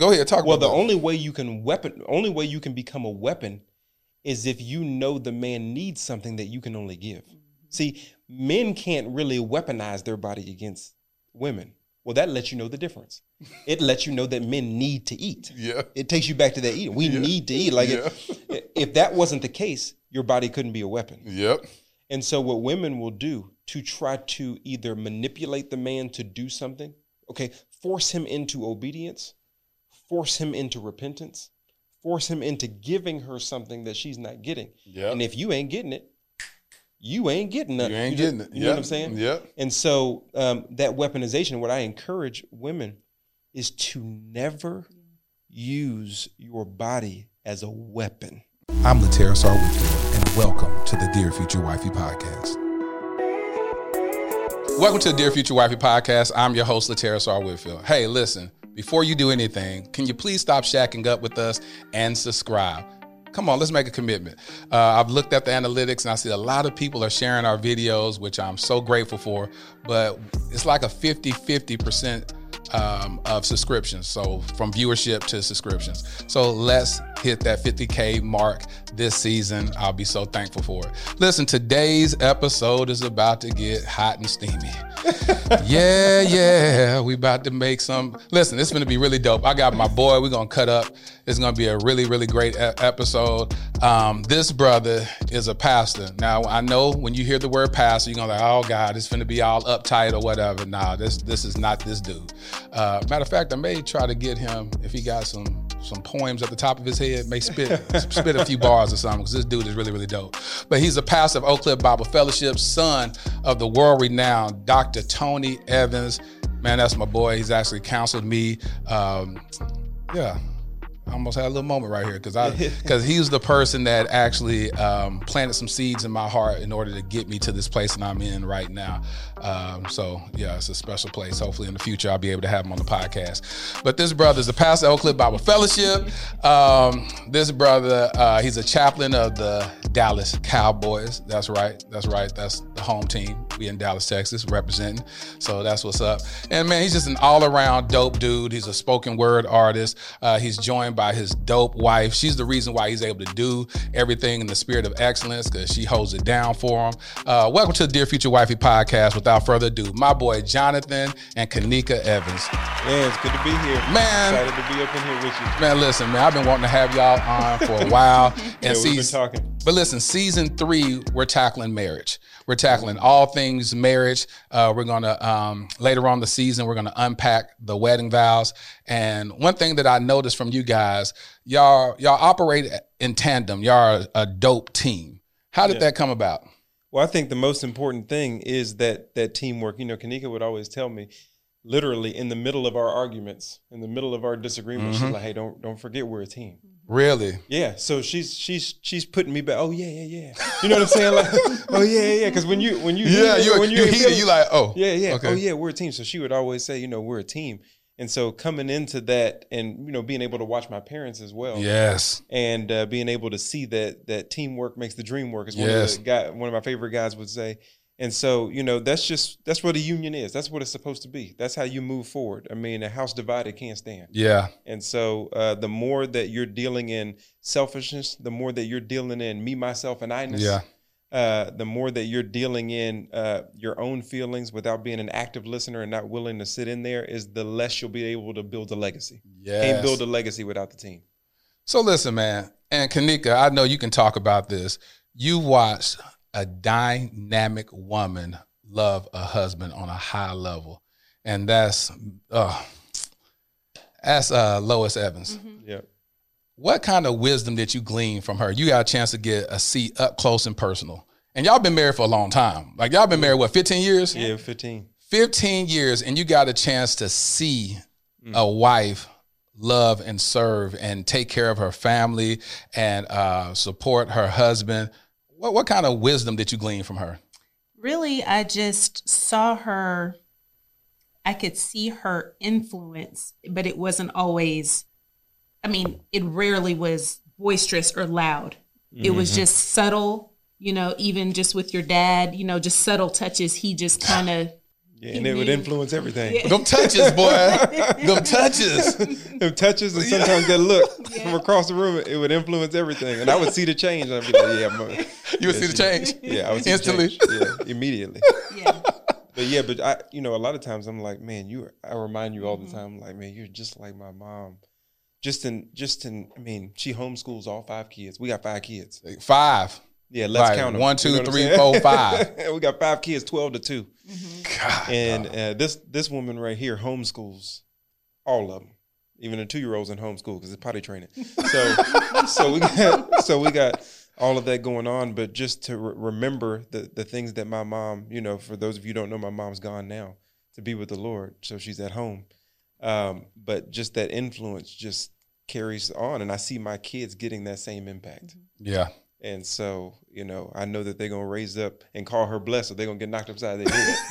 Go ahead, talk Well, the that. only way you can weapon, only way you can become a weapon, is if you know the man needs something that you can only give. Mm-hmm. See, men can't really weaponize their body against women. Well, that lets you know the difference. It lets you know that men need to eat. Yeah. It takes you back to that eating. We need to eat. Like, it- if that wasn't the case, your body couldn't be a weapon. Yep. And so, what women will do to try to either manipulate the man to do something, okay, force him into obedience, force him into repentance, force him into giving her something that she's not getting. Yep. And if you ain't getting it, you ain't getting nothing. You ain't just- getting it. You know what I'm saying? Yep. And so, um, that weaponization, what I encourage women is to never use your body as a weapon. I'm Latera Sar Whitfield, and welcome to the Dear Future Wifey podcast. Welcome to the Dear Future Wifey podcast. I'm your host, Latera Sar Whitfield. Hey, listen, before you do anything, can you please stop shacking up with us and subscribe? Come on, let's make a commitment. Uh, I've looked at the analytics and I see a lot of people are sharing our videos, which I'm so grateful for, but it's like a 50 50% um, of subscriptions. So from viewership to subscriptions. So let's hit that 50K mark this season. I'll be so thankful for it. Listen, today's episode is about to get hot and steamy. yeah, yeah, we about to make some. Listen, it's going to be really dope. I got my boy. We're going to cut up. It's going to be a really, really great e- episode. Um, this brother is a pastor. Now, I know when you hear the word pastor, you're going to like, oh God, it's going to be all uptight or whatever. Nah, this this is not this dude. Uh, matter of fact, I may try to get him if he got some some poems at the top of his head, may spit spit a few bars or something because this dude is really really dope. But he's a pastor of Oak Cliff Bible Fellowship, son of the world renowned Dr. Tony Evans. Man, that's my boy. He's actually counseled me. Um, yeah. I almost had a little moment right here because I because he was the person that actually um, planted some seeds in my heart in order to get me to this place that I'm in right now. Um, so yeah, it's a special place. Hopefully in the future I'll be able to have him on the podcast. But this brother is a pastor of Oak Cliff Bible Fellowship. Um, this brother, uh, he's a chaplain of the Dallas Cowboys. That's right. That's right. That's the home team. We in Dallas, Texas, representing. So that's what's up. And man, he's just an all-around dope dude. He's a spoken word artist. Uh, he's joined by his dope wife. She's the reason why he's able to do everything in the spirit of excellence because she holds it down for him. Uh, welcome to the Dear Future Wifey podcast. Without further ado, my boy Jonathan and Kanika Evans. Man, it's good to be here. Man. Excited to be up in here with you. Man, listen, man, I've been wanting to have y'all on for a while. Yeah, and we've been see, talking. but listen, season three, we're tackling marriage. We're tackling all things marriage. Uh, we're gonna um, later on the season, we're gonna unpack the wedding vows. And one thing that I noticed from you guys, y'all y'all operate in tandem. Y'all are a dope team. How did that come about? Well, I think the most important thing is that that teamwork. You know, Kanika would always tell me, literally in the middle of our arguments, in the middle of our disagreements, Mm-hmm. she's like, "Hey, don't don't forget we're a team." Really? Yeah, so she's she's she's putting me back. Oh yeah, yeah, yeah. You know what I'm saying? Like, oh yeah, yeah. Because when you when you Yeah, you when you you're in hear you like oh yeah, yeah. okay Oh yeah, we're a team. So she would always say, you know, we're a team. And so coming into that, and you know, being able to watch my parents as well, yes and uh, being able to see that that teamwork makes the dream work is one Yes. of the guy, one of my favorite guys would say. And so, you know, that's just that's what a union is. That's what it's supposed to be. That's how you move forward. I mean, a house divided can't stand. yeah And so, uh, the more that you're dealing in selfishness, the more that you're dealing in me, myself, and I-ness, Yeah. Uh, the more that you're dealing in uh, your own feelings without being an active listener and not willing to sit in there, is the less you'll be able to build a legacy. Yeah, Can't build a legacy without the team. So listen, man, and Kanika, I know you can talk about this. You watched a dynamic woman love a husband on a high level, and that's uh, that's uh, Lois Evans. Yeah. What kind of wisdom did you glean from her? You got a chance to get a seat up close and personal, and y'all been married for a long time. Like y'all been married what, fifteen years? Yeah, 15. 15 years and you got a chance to see a wife love and serve and take care of her family and uh, support her husband. What, what kind of wisdom did you glean from her? Really, I just saw her. I could see her influence, but it wasn't always. I mean, it rarely was boisterous or loud. It was just subtle, you know, even just with your dad, you know, just subtle touches. He just kind of Yeah, and it would influence everything. Them touches, boy. Them touches. Them touches and sometimes that look from across the room, it would influence everything. And I would see the change. And I'd be like, yeah, I'm a, You would see the change. yeah, I would see Instantly. the change. Yeah, immediately. yeah. But yeah, but I, you know, a lot of times I'm like, man, you. I remind you all Mm-hmm. the time, like, man, you're just like my mom. Just in, just in. I mean, she homeschools all five kids. We got five kids. Five. Yeah, let's Right. count them. One, two, what I'm three, four, five. we got five kids, twelve to two. God. And uh, this this woman right here homeschools all of them, even the two year olds in homeschool because it's potty training. So so we got so we got all of that going on. But just to re- remember the the things that my mom, you know, for those of you who don't know, my mom's gone now to be with the Lord, so she's at home. Um, but just that influence just carries on, and I see my kids getting that same impact. Yeah. And so, you know, I know that they're gonna raise up and call her blessed, or they're gonna get knocked upside their head.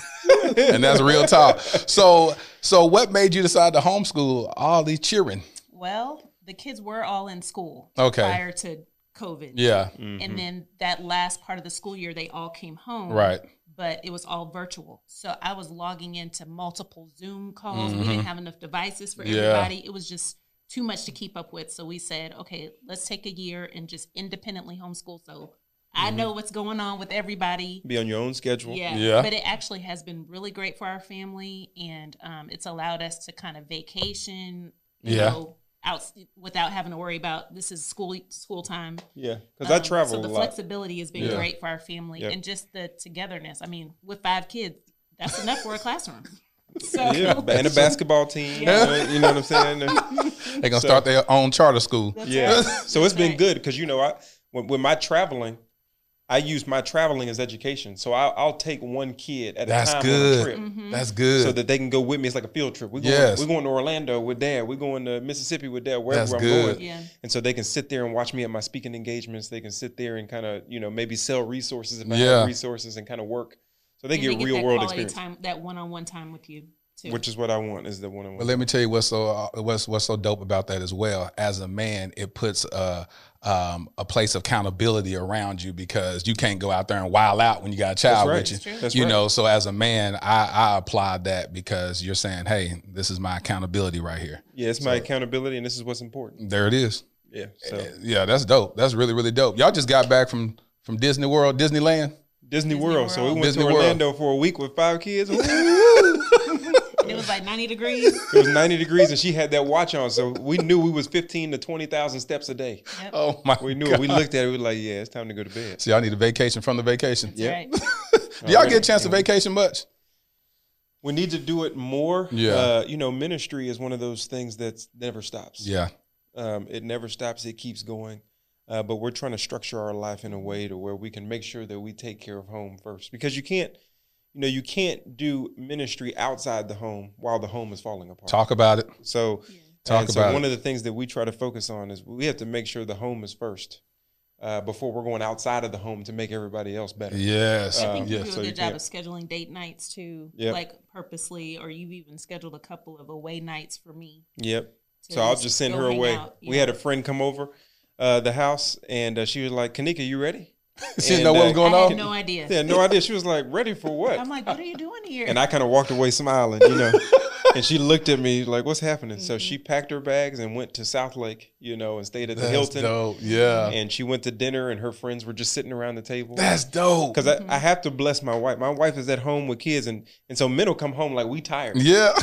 And that's real talk. So, so what made you decide to homeschool all these children? Well, the kids were all in school Okay. prior to COVID. Yeah. And then that last part of the school year, they all came home. Right. But it was all virtual. So I was logging into multiple Zoom calls. Mm-hmm. We didn't have enough devices for Yeah. everybody. It was just too much to keep up with. So we said, okay, let's take a year and just independently homeschool. So I know what's going on with everybody. Be on your own schedule. Yeah. Yeah. But it actually has been really great for our family and um, it's allowed us to kind of vacation, you Yeah. know, out without having to worry about this is school school time. Yeah, because I Um, travel So the a lot. flexibility has been Yeah. great for our family Yep. and just the togetherness. I mean, with five kids, that's enough for a classroom. So Yeah, and a basketball team. You, know, you know what I'm saying? They're gonna start their own charter school. yeah. right. So it's been right. good because you know I when, when my traveling, I use my traveling as education. So I'll, I'll take one kid at That's a time good. on a trip. Mm-hmm. That's good. So that they can go with me. It's like a field trip. We're going, Yes. we're going to Orlando with dad. We're going to Mississippi with dad, wherever That's I'm good. going. Yeah. And so they can sit there and watch me at my speaking engagements. They can sit there and kind of, you know, maybe sell resources if I Yeah. have resources and kind of work. So they And get they real that world experience, time, that one-on-one time with you too. which is what I want is the one on But let me tell you what's so uh, what's what's so dope about that as well. As a man, it puts a um, a place of accountability around you because you can't go out there and wild out when you got a child right. with you. That's you right. know, so as a man, I, I applaud that because you're saying, "Hey, this is my accountability right here." Yeah, it's my accountability, and this is what's important. There it is. Yeah. So Yeah, that's dope. That's really really dope. Y'all just got back from from Disney World, Disneyland. Disney, World. So we went Disney to World. Orlando for a week with five kids. Ooh. And it was like 90 degrees. it was 90 degrees, and she had that watch on, so we knew we was 15 to 20,000 steps a day. Oh my! We knew it. We looked at it. We were like, yeah, it's time to go to bed. So y'all need a vacation from the vacation. That's right. Do y'all get a chance to vacation much? We need to do it more. Yeah. Uh, you know, ministry is one of those things that never stops. Yeah. Um, it never stops. It keeps going. Uh, but we're trying to structure our life in a way to where we can make sure that we take care of home first, because you can't, you know, you can't do ministry outside the home while the home is falling apart. Talk about it. So, Talk and so about one it. of the things that we try to focus on is we have to make sure the home is first uh, before we're going outside of the home to make everybody else better. Yes. I think Um, you yes. do a so good job of scheduling date nights too, Yep. like purposely, or you've even scheduled a couple of away nights for me. Yep. So I'll just send her away. out. We Yeah. had a friend come over uh, the house, and uh, she was like, "Kanika, you ready?" She didn't And, know what uh, was going I on. had no idea. She had no idea. She was like, "Ready for what?" I'm like, what are you doing here? and I kind of walked away smiling, you know. and she looked at me like, "What's happening?" So she packed her bags and went to Southlake, you know, and stayed at the That's Hilton. dope. Yeah. And she went to dinner, and her friends were just sitting around the table. That's dope. because I, I have to bless my wife. My wife is at home with kids, and and so men will come home like we tired. Yeah.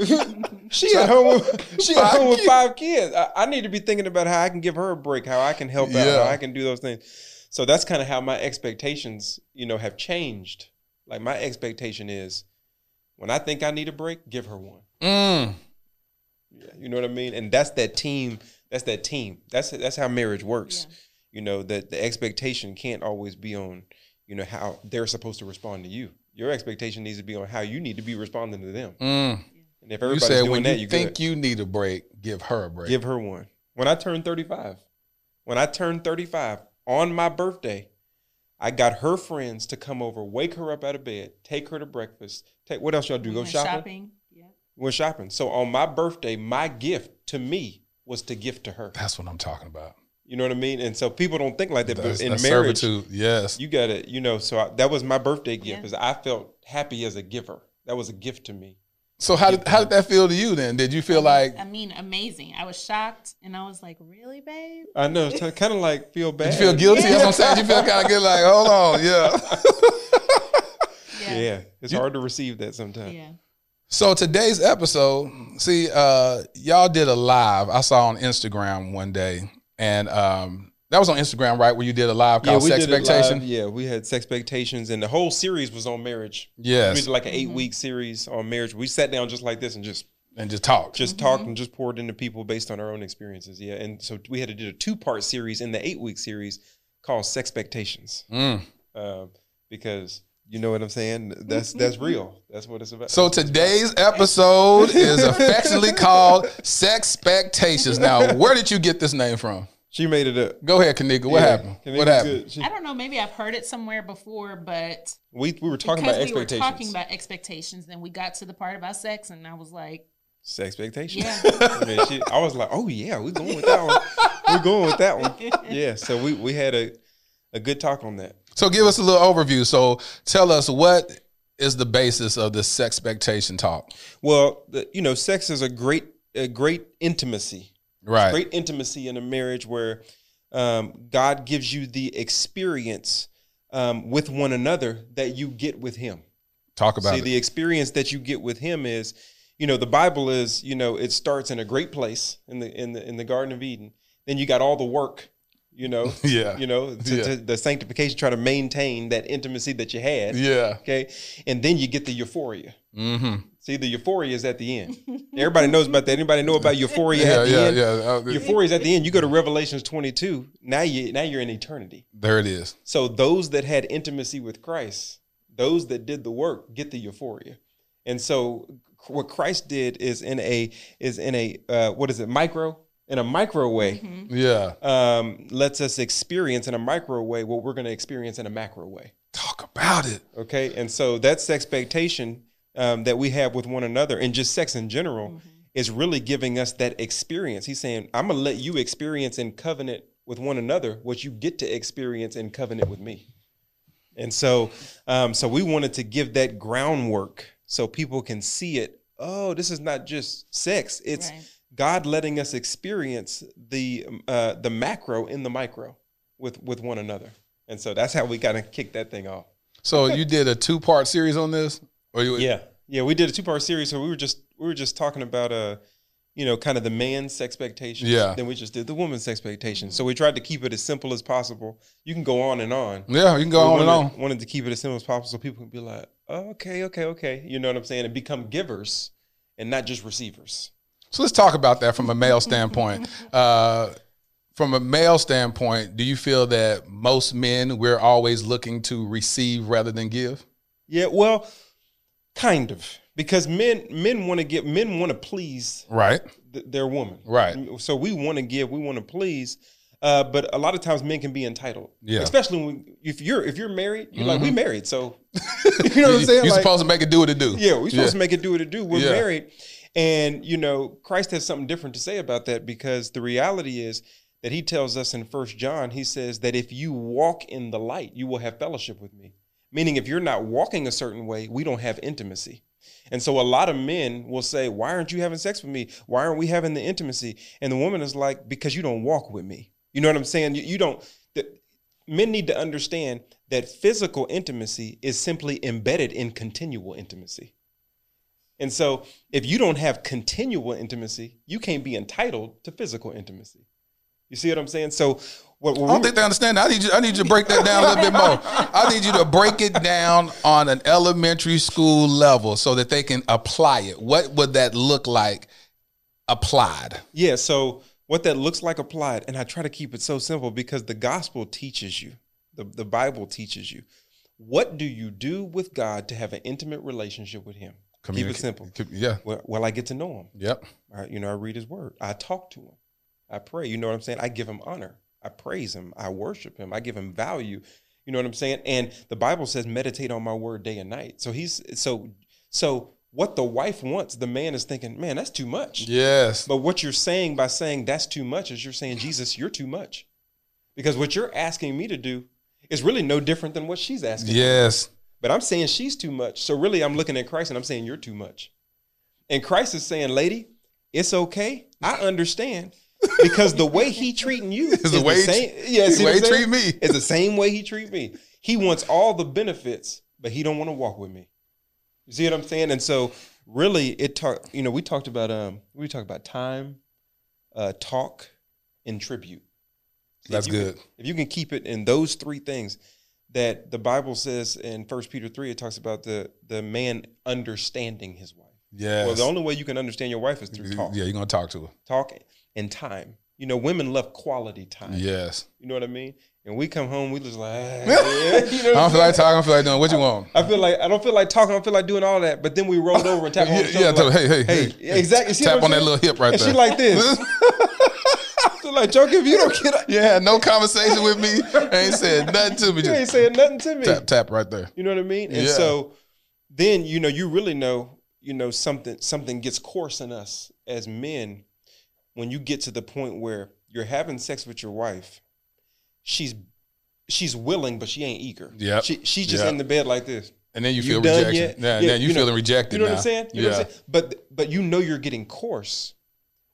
She at home. With, she at Five home with kids. five kids. I, I need to be thinking about how I can give her a break, how I can help out, how I can do those things. So that's kind of how my expectations, you know, have changed. Like my expectation is, when I think I need a break, give her one. Mm. Yeah, you know what I mean. And that's that team. That's that team. That's that's how marriage works. You know that the expectation can't always be on, you know, how they're supposed to respond to you. Your expectation needs to be on how you need to be responding to them. Mm. And if You said doing when that, you you think good. you need a break, give her a break. Give her one. When I turned 35, when I turned 35 on my birthday, I got her friends to come over, wake her up out of bed, take her to breakfast. Take what else y'all do? We Go went shopping? Yeah. We're shopping. So on my birthday, my gift to me was to gift to her. That's what I'm talking about. You know what I mean? And so people don't think like that, That's, but in that's marriage, servitude. Yes. you got to, you know. So I, that was my birthday gift, Yeah. because I felt happy as a giver. That was a gift to me. So how did how did that feel to you then? Did you feel like I mean, amazing. I was shocked, and I was like, "Really, babe?" I know, it's kind of like feel bad. did you feel guilty? That's what I'm saying. You feel kind of good, like, hold on, yeah. Yeah, it's hard to receive that sometimes. Yeah. So today's episode, see, uh, y'all did a live. I saw on Instagram one day, and um, that was on Instagram, right? Where you did a live Yeah, called we Sex did Expectation. Yeah, we had sex expectations, and the whole series was on marriage. We Yes, did like an eight week series on marriage. We sat down just like this and just and just talk. just talked and just poured into people based on our own experiences. Yeah, and so we had to do a two part series in the eight week series called Sex Expectations, Mm. um, because you know what I'm saying. That's that's real. That's what it's about. So today's episode is affectionately called Sex Expectations. Now, where did you get this name from? She made it up. Go ahead, Kanika. What Yeah, happened? Kanika's What happened? She- I don't know. Maybe I've heard it somewhere before, but we we were talking because about we were expectations. talking about expectations, then we got to the part about sex, and I was like, Sex expectations. Yeah. I, mean, she, I was like, oh yeah, we're going with that one. We're going with that one. Yeah. So we we had a a good talk on that. So give us a little overview. So tell us what is the basis of the sex expectation talk? Well, the, you know, sex is a great a great intimacy, Right. great intimacy in a marriage where um, God gives you the experience um, with one another that you get with Him. Talk about See, it. the experience that you get with Him is, you know, the Bible is, you know, it starts in a great place in the in the in the Garden of Eden. Then you got all the work, you know, Yeah. you know, to, Yeah. to the sanctification, try to maintain that intimacy that you had. yeah. Okay, and then you get the euphoria. Mm-hmm. See, the euphoria is at the end. Everybody knows about that. Anybody know about euphoria Yeah, at the yeah, end? yeah. Uh, Euphoria is at the end. You go to Revelations 22. Now you now you're in eternity. There it is. So those that had intimacy with Christ, those that did the work, get the euphoria. And so what Christ did is in a is in a uh, what is it micro in a micro way Yeah. um, lets us experience in a micro way what we're going to experience in a macro way. Talk about it. Okay, and so that's expectation um, that we have with one another, and just sex in general is really giving us that experience. He's saying, "I'm gonna let you experience in covenant with one another what you get to experience in covenant with me." And so, um, so we wanted to give that groundwork so people can see it. Oh, this is not just sex; it's Right. God letting us experience the uh, the macro in the micro with with one another. And so that's how we kind of kick that thing off. So you did a two part series on this? Or you Yeah, yeah, we did a two part series. So we were just we were just talking about uh, you know, kind of the man's expectations. Yeah. Then we just did the woman's expectations. So we tried to keep it as simple as possible. You can go on and on. Yeah, you can go We on and wanted, on. Wanted to keep it as simple as possible so people can be like, oh, okay, okay, okay. You know what I'm saying? And become givers and not just receivers. So let's talk about that from a male standpoint. Uh, from a male standpoint, do you feel that most men we're always looking to receive rather than give? Yeah, well, kind of. Because men men want to get men want to please Right. th- their woman. Right. So we want to give, we want to please. Uh, but a lot of times men can be entitled. Yeah. Especially when if you're if you're married, you're like we married, so you know what I'm saying. You're Like, supposed to make it do what it do. yeah, we're supposed to make it do what it do. We're Yeah. married, and you know Christ has something different to say about that because the reality is that He tells us in First John, He says that if you walk in the light, you will have fellowship with Me. Meaning, if you're not walking a certain way, we don't have intimacy. And so a lot of men will say, Why aren't you having sex with me? Why aren't we having the intimacy? And the woman is like, Because you don't walk with me. You know what I'm saying? You, you don't. The, men need to understand that physical intimacy is simply embedded in continual intimacy. And so if you don't have continual intimacy, you can't be entitled to physical intimacy. You see what I'm saying? So what, what I don't think they understand that. I need you. I need you to break that down a little bit more. I need you to break it down on an elementary school level so that they can apply it. What would that look like applied? Yeah, so what that looks like applied, and I try to keep it so simple because the gospel teaches you, the, the Bible teaches you. What do you do with God to have an intimate relationship with Him? Keep it simple. Yeah. Well, well, I get to know him. Yep. You know, I read his word. I talk to him. I pray. You know what I'm saying? I give him honor. I praise him. I worship him. I give him value. You know what I'm saying? And the Bible says, meditate on my word day and night. So he's so so what the wife wants, the man is thinking, man, that's too much. Yes. But what you're saying by saying that's too much is you're saying, Jesus, you're too much. Because what you're asking me to do is really no different than what she's asking. Yes. But I'm saying she's too much. So really, I'm looking at Christ and I'm saying you're too much. And Christ is saying, lady, it's okay. I understand. Because the way he treating you is the the, way he- same. Yeah, the way he treat me. is the same way he treat me. He wants all the benefits, but he don't want to walk with me. You see what I'm saying? And so really, it talk. You know, we talked about um, we talked about time, uh, talk, and tribute. That's you can- good. if you can keep it in those three things that the Bible says in First Peter three, it talks about the the man understanding his wife. Yeah. Well, the only way you can understand your wife is through talk, Yeah, you're gonna talk to her. talk, and time. You know, women love quality time. Yes. You know what I mean? And we come home, we just like, ah, you know I don't feel like talking. I don't feel like doing. What you want? I feel like I don't feel like talking. I don't feel like doing all that. But then we rolled over and tap on Yeah, the shoulder. yeah, like, her, hey, hey, hey. exactly. See Tap on that little hip right and there. she like this. so like, Joke, if you don't get, up, You had no conversation with me. Ain't said nothing to me. you ain't saying nothing to me. tap, tap right there. You know what I mean? And Yeah. so then you know you really know you know something something gets coarse in us as men when you get to the point where you're having sex with your wife. She's she's willing, but she ain't eager. Yep. She, she's just Yep. in the bed like this. And then you You feel rejection. Yeah, Yeah, then you, you know- feeling rejected. You know now. what I'm saying? You yeah. know what I'm saying? But but you know you're getting coarse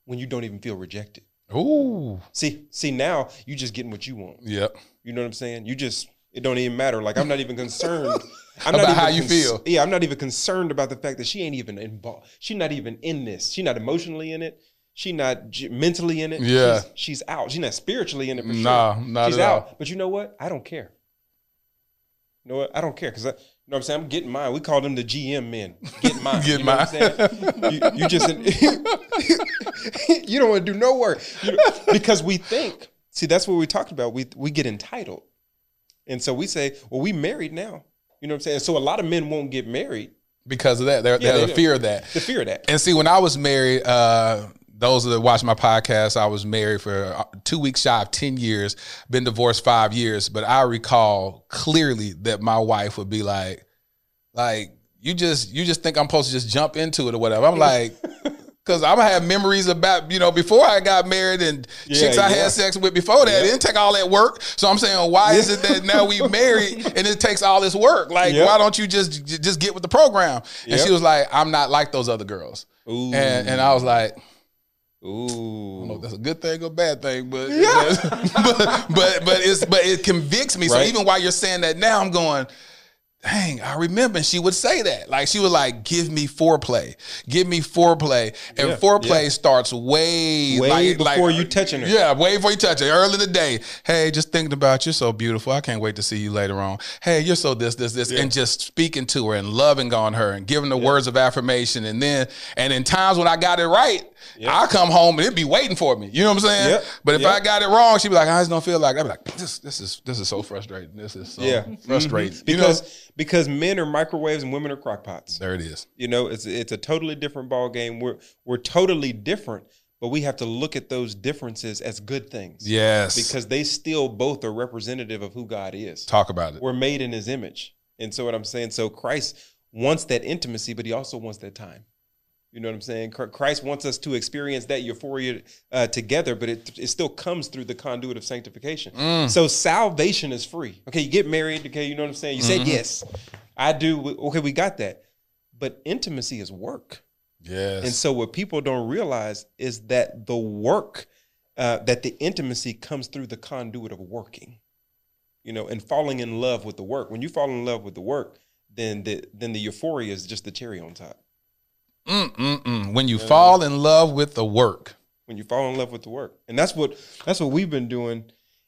when you don't even feel rejected. Ooh. See, see now you just getting what you want. Yep. You know what I'm saying? You just it don't even matter. Like I'm not even concerned. I'm About not even how you feel. Yeah, I'm not even concerned about the fact that she ain't even involved. She's not even in this. She's not emotionally in it. She not j- mentally in it. Yeah. she's, she's out. She's not spiritually in it. For sure. Nah, not she's at out. all. But you know what? I don't care. You know what? I don't care because I. You know what I'm saying? I'm getting mine. We call them the GM men. Get mine. Get you know what I'm saying? you, you just you don't want to do no work You because we think. See, that's what we talked about. We we get entitled, and so we say, "Well, we married now." You know what I'm saying? So a lot of men won't get married. Because of that, they're, Yeah, they have a fear of that. The fear of that. And see, when I was married, uh, those that watch my podcast, I was married for uh, two weeks shy of 10 years, been divorced five years. But I recall clearly that my wife would be like, like, you just you just think I'm supposed to just jump into it or whatever. I'm like, because I'm gonna have memories about, you know, before I got married and Yeah, chicks I yeah. had sex with before that. It didn't take all that work. So I'm saying, why is it that now we married and it takes all this work? Like, why don't you just just get with the program? And she was like, I'm not like those other girls. Ooh. And and I was like, I don't know Ooh. if that's a good thing or bad thing, but but, but but it's but it convicts me. So even while you're saying that now, I'm going. Dang, I remember she would say that. Like she was like, "Give me foreplay, give me foreplay," and Yeah, foreplay starts way Way like, before like- you touching her. Yeah, way before you touch her. Early in the day, hey, just thinking about you, so beautiful. I can't wait to see you later on. Hey, you're so this, this, this, and just speaking to her and loving on her and giving the words of affirmation. And then, and in times when I got it right, I come home and it'd be waiting for me. You know what I'm saying? Yep. But if Yep. I got it wrong, she'd be like, I just don't feel like. I'd be like, this, this is this is so frustrating. This is so Yeah. frustrating. Mhm. You know? Because because men are microwaves and women are crockpots. there it is. You know, it's it's a totally different ball game. We're we're totally different, but we have to look at those differences as good things. Yes. Because they still both are representative of who God is. talk about it. We're made in his image. And so what I'm saying, so Christ wants that intimacy, but he also wants that time. You know what I'm saying? Christ wants us to experience that euphoria uh, together, but it, it still comes through the conduit of sanctification. Mm. So salvation is free. Okay, you get married. Okay, you know what I'm saying? You Mm-hmm. said yes, I do. Okay, we got that. But intimacy is work. Yes. And so what people don't realize is that the work, uh, that the intimacy comes through the conduit of working, you know, and falling in love with the work. When you fall in love with the work, then the then the euphoria is just the cherry on top. Mm-mm-mm. When you fall in love with the work, When you fall in love with the work, and that's what that's what we've been doing,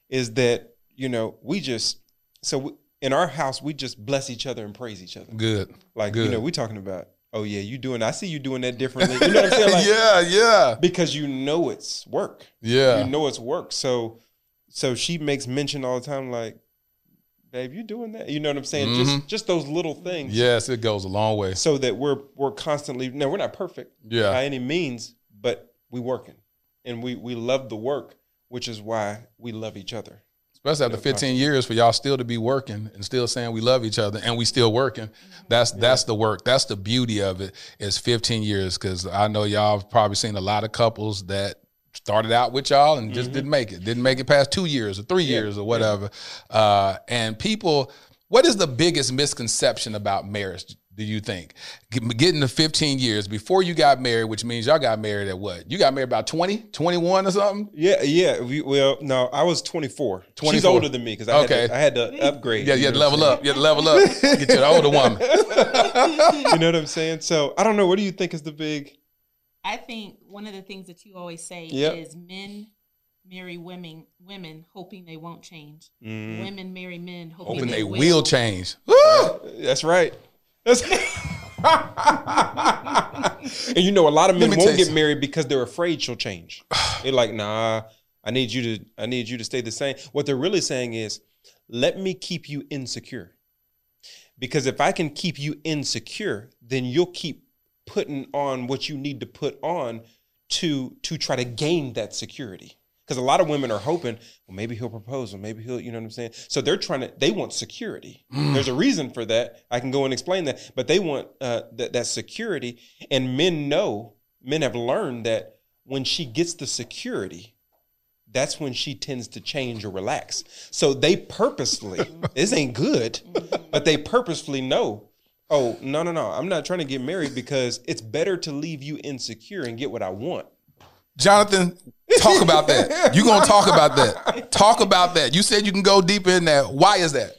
is that you know we just so we, in our house we just bless each other and praise each other. good. Like Good. you know we're talking about oh yeah you doing I see you doing that differently. You know what I'm saying? Like, yeah, yeah, because you know it's work. yeah. You know it's work. So so she makes mention all the time like babe, you doing that? You know what I'm saying? Mhm. Just just those little things. Yes, it goes a long way. So that we're we're constantly no, we're not perfect Yeah. by any means, but we working. And we we love the work, which is why we love each other. Especially after 15 years, for y'all still to be working and still saying we love each other and we still working. That's that's the work. That's the beauty of it. Is 15 years because I know y'all have probably seen a lot of couples that started out with y'all and just didn't make it. Didn't make it past two years or three years or whatever. Uh, and people, what is the biggest misconception about marriage? Do you think getting to 15 years before you got married, which means y'all got married at what? You got married about 20, 21 or something? Yeah, yeah. We, well, no, I was 24. 24. She's older than me because I, Okay. had to- I had to upgrade. Yeah, you had to level up. You had to level up. Get you an older woman. You know what I'm saying? So I don't know. What do you think is the big? I think one of the things that you always say Yep. is men marry women, women hoping they won't change. Mm. Women marry men hoping, Hoping they, they will. will change. Woo! That's right. That's and you know, a lot of men me won't you get married because they're afraid she'll change. they're like, nah, I need you to, I need you to stay the same. What they're really saying is, let me keep you insecure. Because if I can keep you insecure, then you'll keep putting on what you need to put on to to try to gain that security. Because a lot of women are hoping, well, maybe he'll propose, or maybe he'll, you know what I'm saying? So they're trying to, they want security. There's a reason for that. I can go and explain that, but they want uh, that that security. And men know, men have learned that when she gets the security, that's when she tends to change or relax. So they purposely, this ain't good, but they purposefully know, oh, no, no, no, I'm not trying to get married because it's better to leave you insecure and get what I want. Jonathan, talk about that. You gonna talk about that? Talk about that. You said you can go deeper in that. Why is that?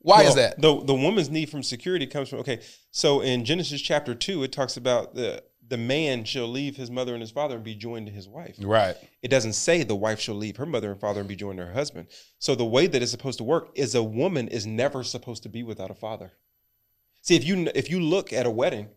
Why is that? The the woman's need from security comes from okay. So in Genesis chapter two, it talks about the the man shall leave his mother and his father and be joined to his wife. Right. It doesn't say the wife shall leave her mother and father and be joined to her husband. So the way that it's supposed to work is a woman is never supposed to be without a father. See, if you if you look at a wedding,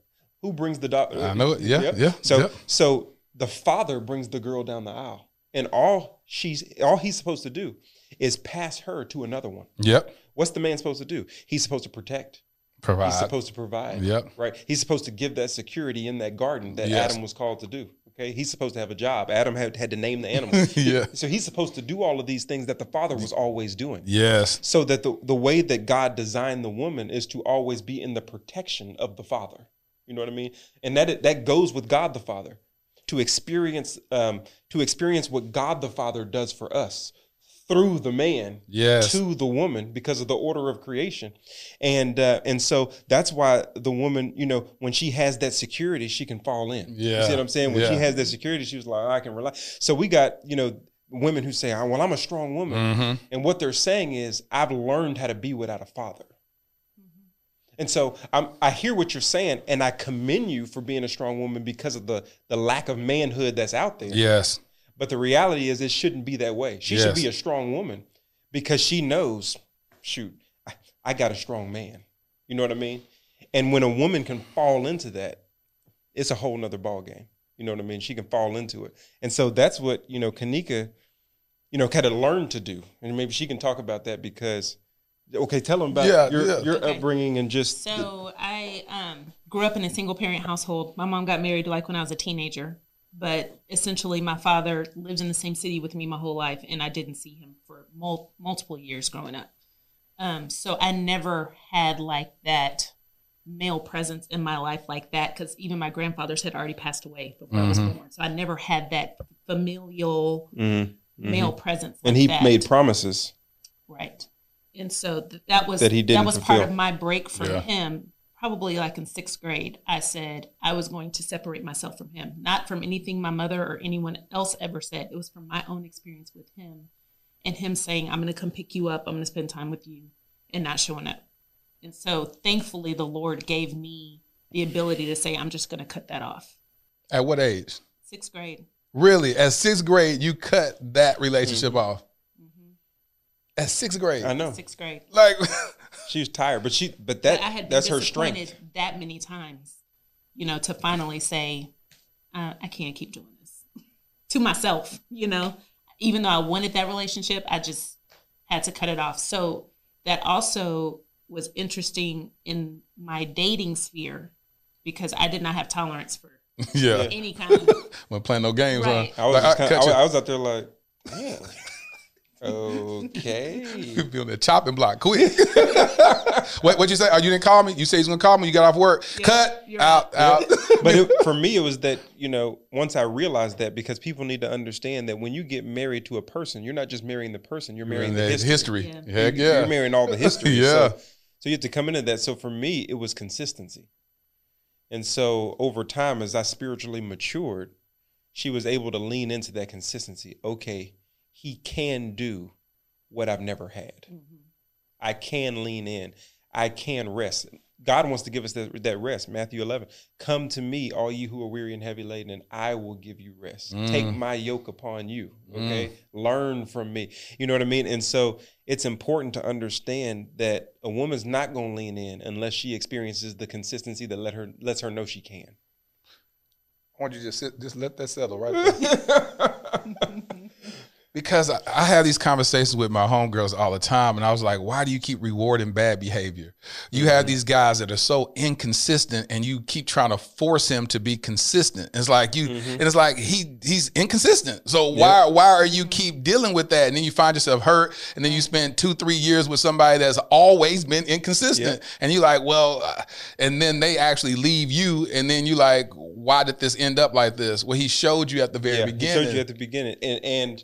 who brings the daughter? I know it. Yeah, yeah, So yeah. so the father brings the girl down the aisle, and all she's all he's supposed to do is pass her to another one. Yep. What's the man supposed to do? He's supposed to protect. Provide. He's supposed to provide. Yep. Right. He's supposed to give that security in that garden that Yes. Adam was called to do. Okay. He's supposed to have a job. Adam had, had to name the animal. Yeah. So he's supposed to do all of these things that the father was always doing. yes. So that the, the way that God designed the woman is to always be in the protection of the father. You know what I mean? And that that goes with God the Father to experience um, to experience what God the Father does for us through the man Yes. to the woman because of the order of creation, and uh, and so that's why the woman, you know, when she has that security, she can fall in. you Yeah. see what I'm saying? When she has that security, she was like, I can rely. So we got you know women who say, "Oh, "Well, I'm a strong woman," Mm-hmm. and what they're saying is, "I've learned how to be without a father." And so I'm, I hear what you're saying, and I commend you for being a strong woman because of the the lack of manhood that's out there. Yes. But the reality is, it shouldn't be that way. She should be a strong woman because she knows, shoot, I, I got a strong man. You know what I mean? And when a woman can fall into that, it's a whole nother ball game. You know what I mean? She can fall into it, and so that's what you know, Kanika, you know, kind of learned to do, and maybe she can talk about that because. Okay, tell them about Yeah, your yeah. your Okay. upbringing and just So I um, grew up in a single parent household. My mom got married like when I was a teenager, but essentially my father lived in the same city with me my whole life, and I didn't see him for mul- multiple years growing up. Um, so I never had like that male presence in my life like that because even my grandfathers had already passed away before I was Mm-hmm. born. So I never had that familial Mhm. male presence. and like he that. made promises. Right. And so th- that was That he didn't was part of my break from Yeah. him. Probably like in sixth grade, I said I was going to separate myself from him, not from anything my mother or anyone else ever said. It was from my own experience with him, and him saying, "I'm going to come pick you up. I'm going to spend time with you," and not showing up. And so, thankfully, the Lord gave me the ability to say, "I'm just going to cut that off." At what age? Sixth grade. Really? At sixth grade, you cut that relationship off. Mm-hmm. At sixth grade. I know Sixth grade. Like, she was tired, but she but that But I had been that's her strength. that many times, you know, to finally say, uh, I can't keep doing this to myself, you know, even though I wanted that relationship, I just had to cut it off. So that also was interesting in my dating sphere because I did not have tolerance for yeah. any kind of When playing no games, Right. huh? I was, Like, just I- kinda, I, you- I was out there like, man, okay. You be on the chopping block quick. what what you say? Oh, you didn't call me? You say he's gonna call me, you got off work. Yeah, Cut you're out, out. but it, for me, it was that you know once I realized that because people need to understand that when you get married to a person, you're not just marrying the person, you're marrying the That history. history. Yeah. Heck You- yeah. You're marrying all the history. Yeah. So, so you have to come into that. So for me, it was consistency. And so over time, as I spiritually matured, she was able to lean into that consistency. Okay, he can do what I've never had. Mm-hmm. I can lean in. I can rest. God wants to give us that, that rest. Matthew 11. Come to me, all you who are weary and heavy laden, and I will give you rest. Mm. Take my yoke upon you. Mm. Okay. Learn from me. You know what I mean? And so it's important to understand that a woman's not going to lean in unless she experiences the consistency that let her lets her know she can. I want you to just sit, just let that settle right there. because I, I have these conversations with my homegirls all the time, and I was like, why do you keep rewarding bad behavior? You have mm-hmm. these guys that are so inconsistent, and you keep trying to force him to be consistent. It's like you, mm-hmm. and it's like he he's inconsistent. So why why are you keep dealing with that? And then you find yourself hurt, and then you mm-hmm. spend two three years with somebody that's always been inconsistent, and you're like, well, uh, and then they actually leave you, and then you like, why did this end up like this? Well, he showed you at the very yeah, beginning. He showed you at the beginning, and and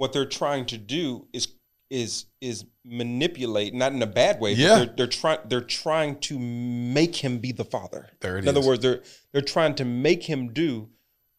what they're trying to do is is is manipulate, not in a bad way. but Yeah. they're, they're trying they're trying to make him be the father. There it in other words, they're they're trying to make him do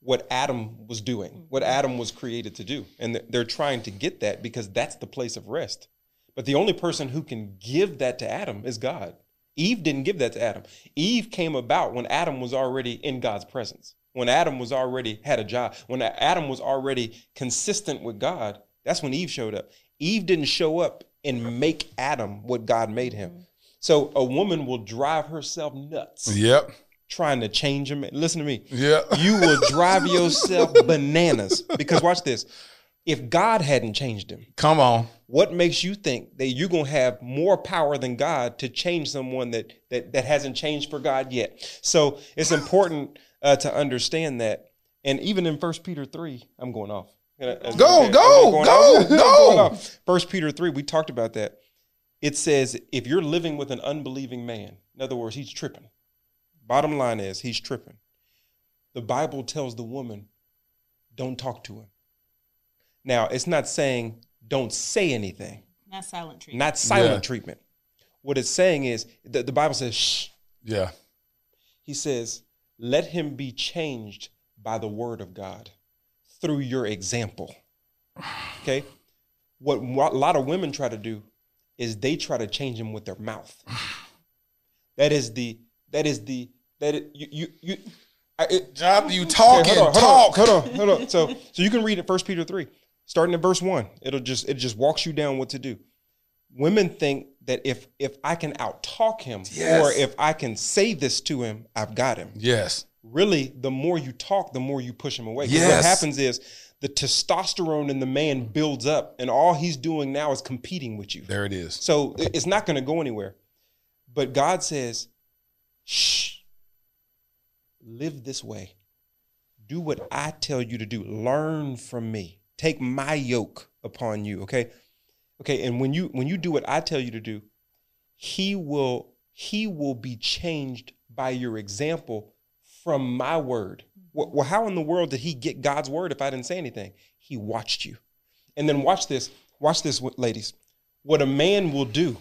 what Adam was doing, mm-hmm. what Adam was created to do, and they're- they're trying to get that because that's the place of rest. But the only person who can give that to Adam is God. Eve didn't give that to Adam. Eve came about when Adam was already in God's presence. When Adam was already had a job. When Adam was already consistent with God, that's when Eve showed up. Eve didn't show up and make Adam what God made him. Mm-hmm. So a woman will drive herself nuts Yep. trying to change him. Listen to me. Yep. You will drive yourself bananas because watch this. If God hadn't changed him, Come on. what makes you think that you're gonna have more power than God to change someone that that that hasn't changed for God yet? So it's important uh, to understand that. And even in First Peter three, I'm going off. Go, I'm go, go, off. Go. off. First Peter three, we talked about that. It says if you're living with an unbelieving man, in other words, he's tripping. Bottom line is he's tripping. The Bible tells the woman, don't talk to him. Now, it's not saying don't say anything not silent treatment. not silent Yeah. treatment. What it's saying is the, the Bible says, shh. Yeah. He says, let him be changed by the word of God through your example. Okay? What a lot of women try to do is they try to change him with their mouth. That is the, that is the, that you, you, you, I, it, Job, you Okay, talking, hold on, talk. Hold on, hold on, hold on. So, so you can read it, First Peter three, starting at verse one. It'll just it just walks you down what to do. Women think that if if I can outtalk him Yes. or if I can say this to him, I've got him. Yes. Really, the more you talk, the more you push him away. 'Cause What happens is the testosterone in the man builds up, and all he's doing now is competing with you. There it is. So it's not going to go anywhere. But God says, shh, live this way. Do what I tell you to do. Learn from me. Take my yoke upon you. Okay. Okay. And when you when you do what I tell you to do, he will he will be changed by your example from my word. Mm-hmm. Well, well, how in the world did he get God's word if I didn't say anything? He watched you. And then watch this. Watch this, ladies. What a man will do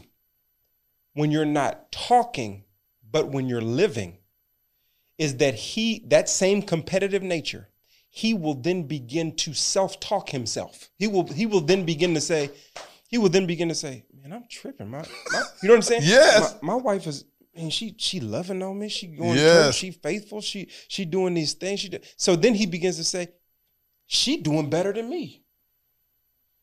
when you're not talking, but when you're living, is that he, that same competitive nature, he will then begin to self-talk himself. He will, he will then begin to say, he would then begin to say, Man, I'm tripping. My, my you know what I'm saying? Yes. My, my wife is and she she loving on me. She going to church. She faithful. She she doing these things. She do. So then he begins to say, she doing better than me.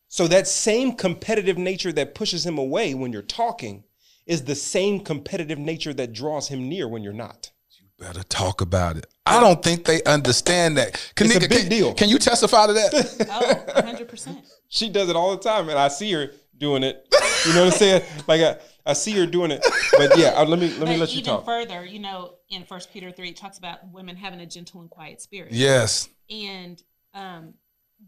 So that same competitive nature that pushes him away when you're talking is the same competitive nature that draws him near when you're not. You better talk about it. I don't think they understand that. Can, It's a big can, deal. Can you testify to that? oh, 100%. She does it all the time, and I see her doing it. You know what I'm saying? Like I, I see her doing it. But yeah, uh, let me let me But let you even talk. further, you know, in First Peter three, it talks about women having a gentle and quiet spirit. Yes. And um,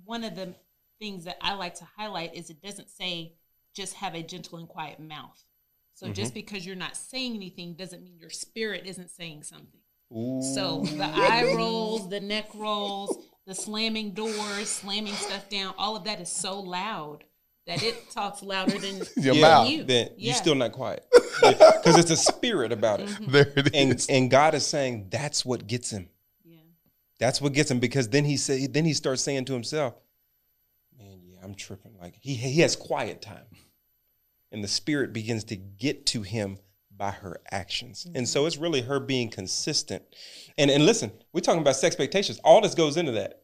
one of the things that I like to highlight is it doesn't say just have a gentle and quiet mouth. So Mm-hmm. just because you're not saying anything doesn't mean your spirit isn't saying something. Ooh. So the eye rolls, the neck rolls, the slamming doors, slamming stuff down, all of that is so loud that it talks louder than Your yeah, mouth. you. then Yeah. you're still not quiet because it's a spirit about it. Mm-hmm. There it And is. and God is saying that's what gets him. Yeah. That's what gets him because then he say then he starts saying to himself, "Man, yeah, I'm tripping." Like he he has quiet time, and the spirit begins to get to him by her actions, and mm-hmm. so it's really her being consistent. And and listen, we're talking about sex expectations. All this goes into that.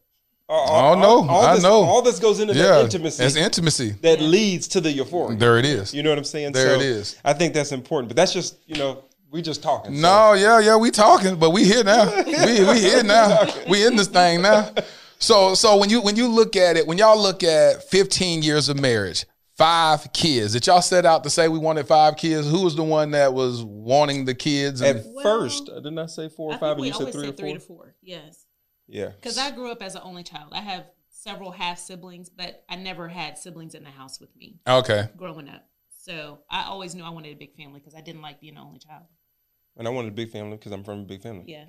All, Oh, no, I this, know. All this goes into yeah. that intimacy It's intimacy. that leads to the euphoria. There it is. You know what I'm saying? There it is. I think that's important, but that's just you know we just talking. so- No, yeah, yeah, we talking, but we here now. we we here now. We in this thing now. So so when you when you look at it, when y'all look at 15 years of marriage, five kids, did y'all set out to say we wanted five kids? Who was the one that was wanting the kids? At And, Well, first, didn't I say four or I five? think And we you said always three or three four. to four. Yes. Yeah, Because I grew up as an only child. I have several half siblings, but I never had siblings in the house with me okay. growing up. So I always knew I wanted a big family because I didn't like being an only child. and I wanted a big family because I'm from a big family. Yeah.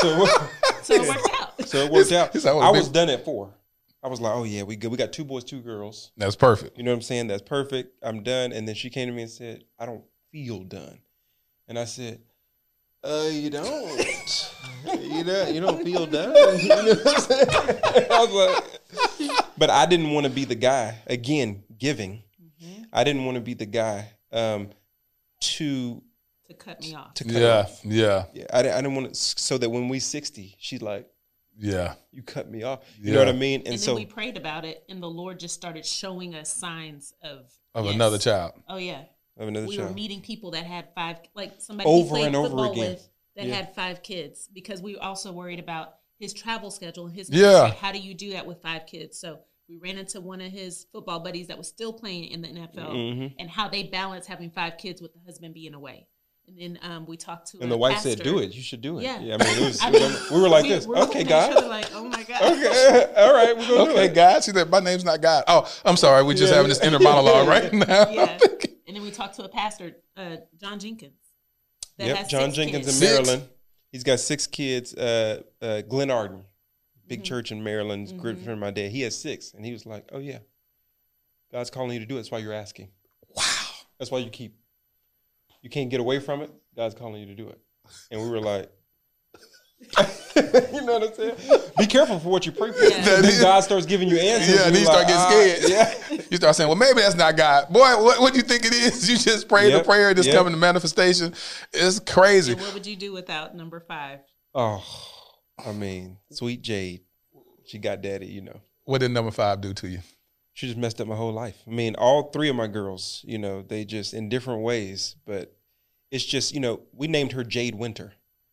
So, So it worked out. so it worked out. He's like, I I was was big- done at four. I was like, oh yeah, we good. We got two boys, two girls. That's perfect. You know what I'm saying? That's perfect. I'm done. And then she came to me and said, I don't feel done. And I said, uh, you don't. you don't. You don't feel done. You know what I'm saying? I was like, but I didn't want to be the guy again giving. I didn't want to be the guy um, to to cut me off. to cut Yeah, off. yeah, Yeah, I, didn't- I didn't want to. So that when we sixty, she's like, yeah. "You cut me off." You Yeah. know what I mean? And, And, so then we prayed about it, and the Lord just started showing us signs of Of yes. another child. Oh yeah, I have another we were child. meeting people that had five, like somebody Over played and over football again. with that Yeah. had five kids because we were also worried about his travel schedule and his Yeah. ministry. How do you do that with five kids? So we ran into one of his football buddies that was still playing in the NFL Mhm. and how they balance having five kids with the husband being away. And then um, we talked to And the wife said, "Do it. You should do it." Yeah. I mean, it was, I mean, we were like we- this. we're Okay, looking at each other God. like, oh my god. Okay, all right, we're gonna do Okay, it. God. See that my name's not God. Oh, I'm sorry. We're just Yeah. having this inner monologue right now. Yeah. Talked to a pastor, uh, John Jenkins. Yep, John Jenkins kids. in Six? Maryland. He's got six kids. Uh, uh, Glenarden, big Mm-hmm. church in Maryland. A Great friend of my dad. He has six, and he was like, "Oh yeah, God's calling you to do it. That's why you're asking. Wow. That's why you keep. You can't get away from it. God's calling you to do it." And we were like. you know what I'm saying? Be careful for what you pray for. Yeah. Then God starts giving you answers. Yeah, and and you start like, getting "Ah, scared. Yeah. You start saying, well, maybe that's not God. Boy, what, what do you think it is? You just prayed Yep, the prayer and it's yep. coming to manifestation. It's crazy. And what would you do without number five? Oh, I mean, sweet Jade. She got daddy, you know. What did number five do to you? She just messed up my whole life. I mean, all three of my girls, you know, they just in different ways, but it's just, you know, we named her Jade Winter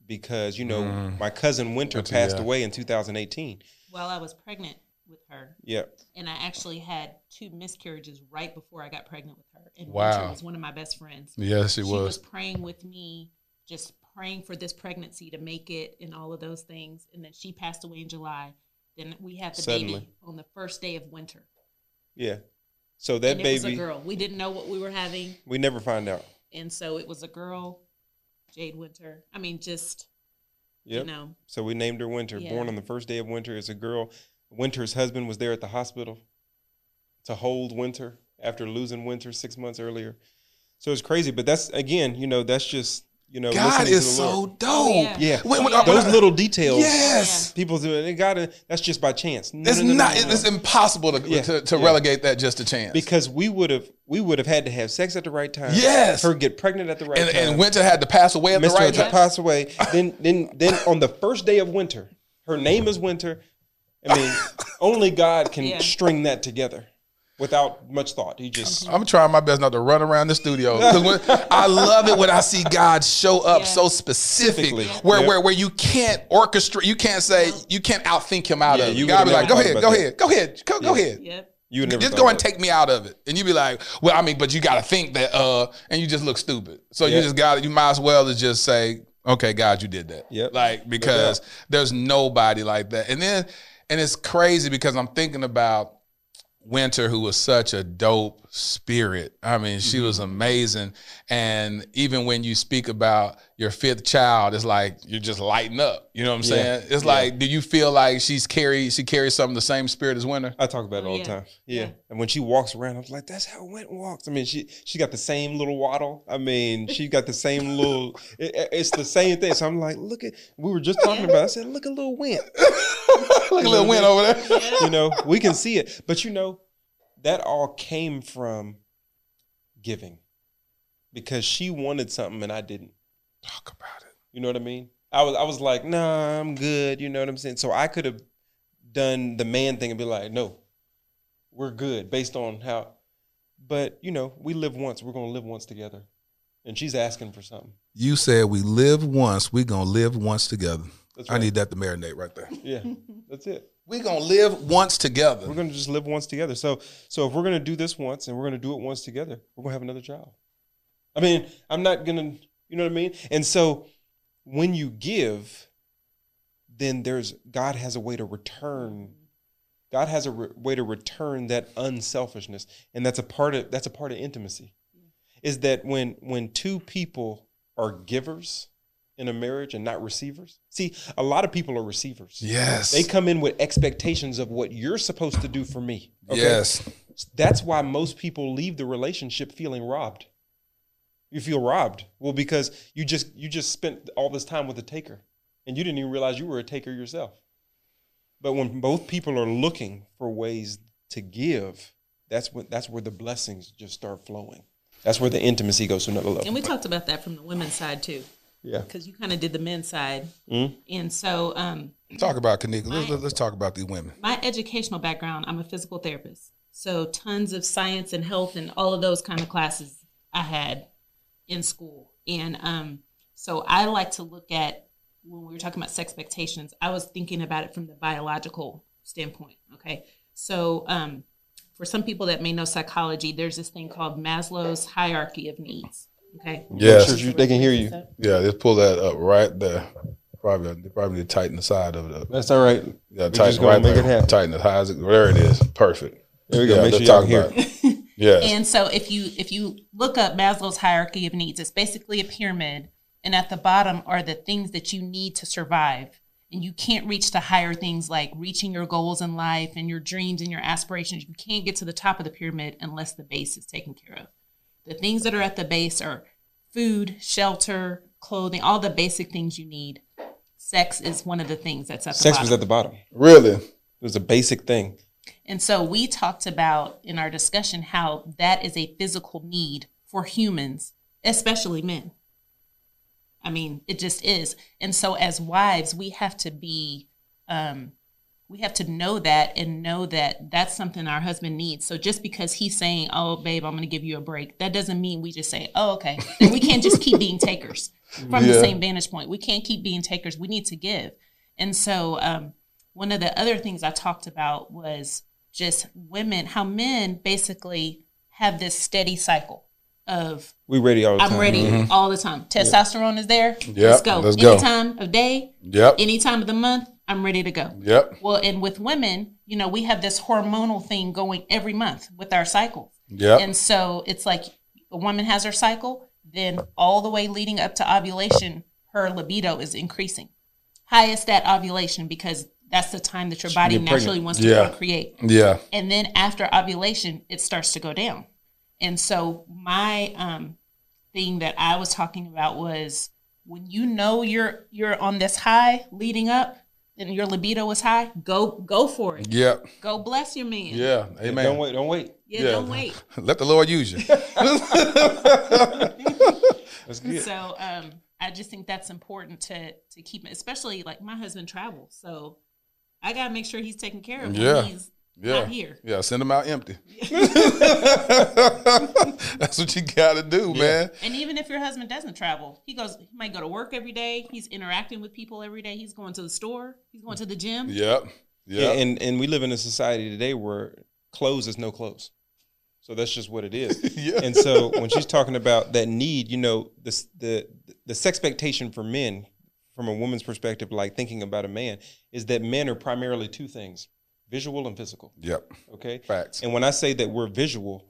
because, you know, mm. my cousin Winter Winter, passed yeah. away in 2018. While I was pregnant with her, Yeah. and I actually had two miscarriages right before I got pregnant with her. And Wow. Winter was one of my best friends. Yes, it she was. She was praying with me, just praying for this pregnancy to make it and all of those things. And then she passed away in July. Then we had the Suddenly. baby on the first day of winter. Yeah. So that and it was a baby, girl. We didn't know what we were having. we never find out. And so it was a girl, Jade Winter. I mean, just, Yep. you know, So we named her Winter. Yeah. Born on the first day of winter. as a girl. Winter's husband was there at the hospital to hold Winter after losing Winter six months earlier. So it's crazy, but that's again, you know, that's just you know, God listening to is the so Lord. dope. Oh, yeah. Yeah, When- when- Yeah. those little details. Yes. people do it. They gotta. That's just by chance. No, It's no, no, no, not. no, no. It's impossible to, Yeah, to, to yeah. relegate that just to chance. because we would have we would have had to have sex at the right time. Yes. her get pregnant at the right and, time. and Winter had to pass away at the right to time. pass away. then then then on the first day of winter, her name is Winter. I mean, only God can Yeah. string that together without much thought. He just I'm trying my best not to run around the studio because I love it when I see God show up Yeah. so Specifically. where Yep. where where you can't orchestrate, you can't say, you can't outthink him out Yeah, of. you You gotta be would've like, go ahead, go about ahead, go ahead, go, go ahead. yep. You would never just go and take me out of it. And you be like, well, I mean, but you got to think that, uh, and you just look stupid. So you just got, you might as well as just say, okay, God, you did that. Yep. Like because there's nobody like that. And then, and it's crazy because I'm thinking about Winter, who was such a dope spirit. I mean, she was Mm-hmm. amazing. And even when you speak about your fifth child, it's like you're just lighting up. You know what I'm Yeah. saying? It's Yeah. like, do you feel like she's carry she carries some of the same spirit as Winter? I talk about it Oh, all yeah. the time. Yeah. Yeah. And when she walks around, I'm like, that's how Went walks. I mean, she she got the same little waddle. I mean, she got the same little it- it- it's the same thing. So I'm like, look at we were just talking about. it. I said, look at little Went. Look at little Win over there. You know, we can see it. But you know, that all came from giving. Because she wanted something and I didn't. Talk about it. You know what I mean? I was I was like, nah, I'm good. You know what I'm saying? So I could have done the man thing and be like, no, we're good based on how. But you know, we live once. We're gonna live once together, and she's asking for something. You said we live once, We're gonna live once together. That's I need that to marinate right there. Yeah, that's it. We're gonna live once together. We're gonna just live once together. So so if we're gonna do this once and we're gonna do it once together, we're gonna have another child. I mean, I'm not gonna, you know what I mean? And so when you give, then there's God has a way to return. God has a re- way to return that unselfishness, and that's a part of that's a part of intimacy. Is that when when two people are givers in a marriage and not receivers? See, a lot of people are receivers. Yes. They come in with expectations of what you're supposed to do for me. okay? Yes. That's why most people leave the relationship feeling robbed. You feel robbed. Well, because you just you just spent all this time with a taker and you didn't even realize you were a taker yourself. But when both people are looking for ways to give, that's when that's where the blessings just start flowing. That's where the intimacy goes to another level. And we talked about that from the women's side too, yeah. because you kind of did the men's side. Mhm. And so, um, Talk about Kanika. Let's, let's, let's talk about these women. my educational background, I'm a physical therapist. So tons of science and health and all of those kind of classes I had in school. And um, so I like to look at when we were talking about sex expectations, I was thinking about it from the biological standpoint. Okay. So um, for some people that may know psychology, there's this thing called Maslow's hierarchy of needs. Okay. Yes. Sure you- they can hear you. Yeah, just pull that up right there. Probably probably tighten the side of the That's all right. yeah, We're tighten just gonna right make there. it happen. Tighten it high as it there it is. Perfect. There we go. Yeah, Make sure y'all talk hear. about it. Yes. And so if you if you look up Maslow's hierarchy of needs, it's basically a pyramid, and at the bottom are the things that you need to survive. And you can't reach the higher things like reaching your goals in life and your dreams and your aspirations. You can't get to the top of the pyramid unless the base is taken care of. The things that are at the base are food, shelter, clothing, all the basic things you need. Sex is one of the things that's at the bottom. Sex bottom. was at the bottom. Really? It was a basic thing. And so we talked about in our discussion how that is a physical need for humans, especially men. I mean, it just is. And so as wives, we have to be, um, we have to know that and know that that's something our husband needs. So just because he's saying, "Oh, babe, I'm going to give you a break," that doesn't mean we just say, "Oh, okay." And we can't just keep being takers from the same vantage point. We can't keep being takers. We need to give. And so, um, one of the other things I talked about was just women, how men basically have this steady cycle of We ready all the. I'm ready all the time. Testosterone is there. Yep, let's go. let's go. Any time of day, Yep. any time of the month, I'm ready to go. Yep. Well, and with women, you know, we have this hormonal thing going every month with our cycles. Yeah. And so it's like a woman has her cycle, then all the way leading up to ovulation, her libido is increasing. Highest at ovulation because that's the time that your body naturally wants to Yeah. procreate. Yeah. And then after ovulation, it starts to go down. And so my um, thing that I was talking about was when you know you're you're on this high leading up and your libido is high, go go for it. Yep. Go bless your man. Yeah. Amen. Don't wait. Don't wait. Yeah, Yeah. don't wait. Let the Lord use you. That's good. So um, I just think that's important to to keep, especially like my husband travels, so I gotta make sure he's taken care of Yeah. when he's Yeah. not here. Yeah, send them out empty. That's what you got to do, man. And even if your husband doesn't travel, he goes. He might go to work every day. He's interacting with people every day. He's going to the store. He's going to the gym. Yep. Yeah, and and we live in a society today where clothes is no clothes. So that's just what it is. Yeah. And so when she's talking about that need, you know, the the the sexpectation for men from a woman's perspective, like thinking about a man, is that men are primarily two things: visual and physical. Yep. Okay. Facts. And when I say that we're visual,